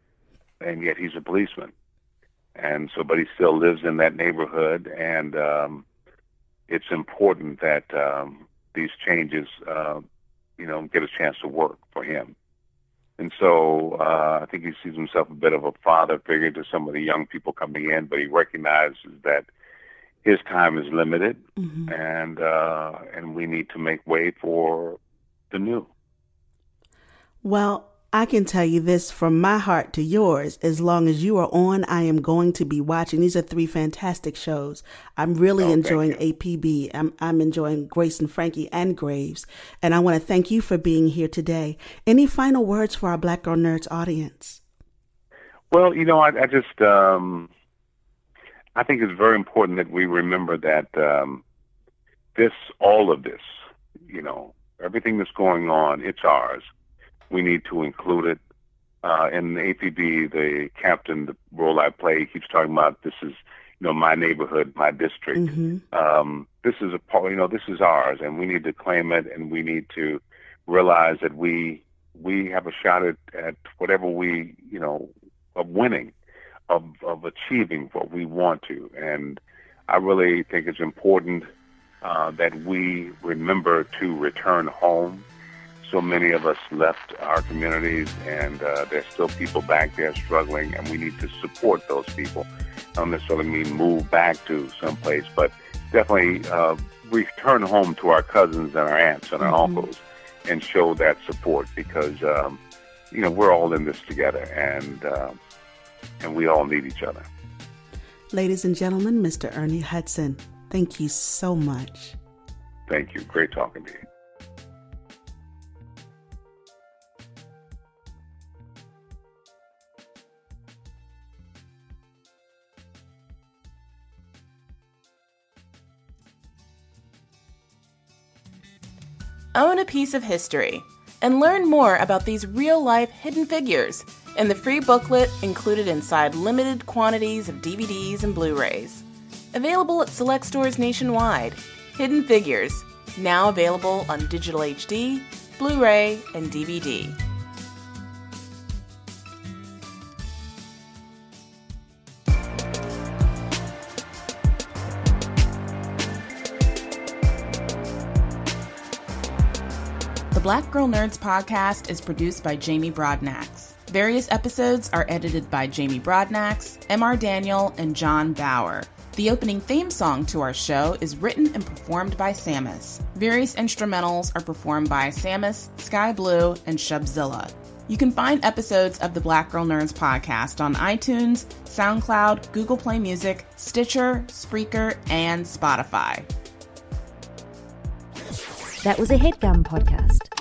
T: and yet he's a policeman, and so but he still lives in that neighborhood, and um, it's important that um, these changes, uh, you know, get a chance to work for him. And so uh, I think he sees himself a bit of a father figure to some of the young people coming in, but he recognizes that his time is limited,
S: Mm-hmm.
T: and uh, and we need to make way for the new.
S: Well, I can tell you this from my heart to yours. As long as you are on, I am going to be watching. These are three fantastic shows. I'm really
T: Oh,
S: enjoying APB. I'm, I'm enjoying Grace and Frankie and Graves. And I want to thank you for being here today. Any final words for our Black Girl Nerds audience?
T: Well, you know, I, I just um, I think it's very important that we remember that um, this, all of this, you know, everything that's going on, it's ours. We need to include it. Uh, in the APB, the captain, the role I play, keeps talking about this is, you know, my neighborhood, my district.
S: Mm-hmm.
T: um, this is a part, you know, this is ours, and we need to claim it, and we need to realize that we we have a shot at, at whatever we, you know, of winning, of of achieving what we want to, and I really think it's important uh, that we remember to return home. So many of us left our communities, and uh, there's still people back there struggling, and we need to support those people. I don't necessarily mean move back to someplace, but definitely uh, return home to our cousins and our aunts and our
S: Mhm.
T: uncles and show that support because um, you know we're all in this together, and uh, and we all need each other.
S: Ladies and gentlemen, Mr. Ernie Hudson, thank you so much.
T: Thank you. Great talking to you.
B: Own a piece of history and learn more about these real life hidden figures in the free booklet included inside limited quantities of DVDs and Blu rays. Available at select stores nationwide. Hidden Figures, now available on digital HD, Blu ray, and DVD. Black Girl Nerds podcast is produced by Jamie Broadnax. Various episodes are edited by Jamie Broadnax, M.R. Daniel, and John Bauer. The opening theme song to our show is written and performed by Sammus. Various instrumentals are performed by Sammus, Sky Blue, and Shubzilla. You can find episodes of the Black Girl Nerds podcast on iTunes, SoundCloud, Google Play Music, Stitcher, Spreaker, and Spotify.
U: That was a headgum podcast.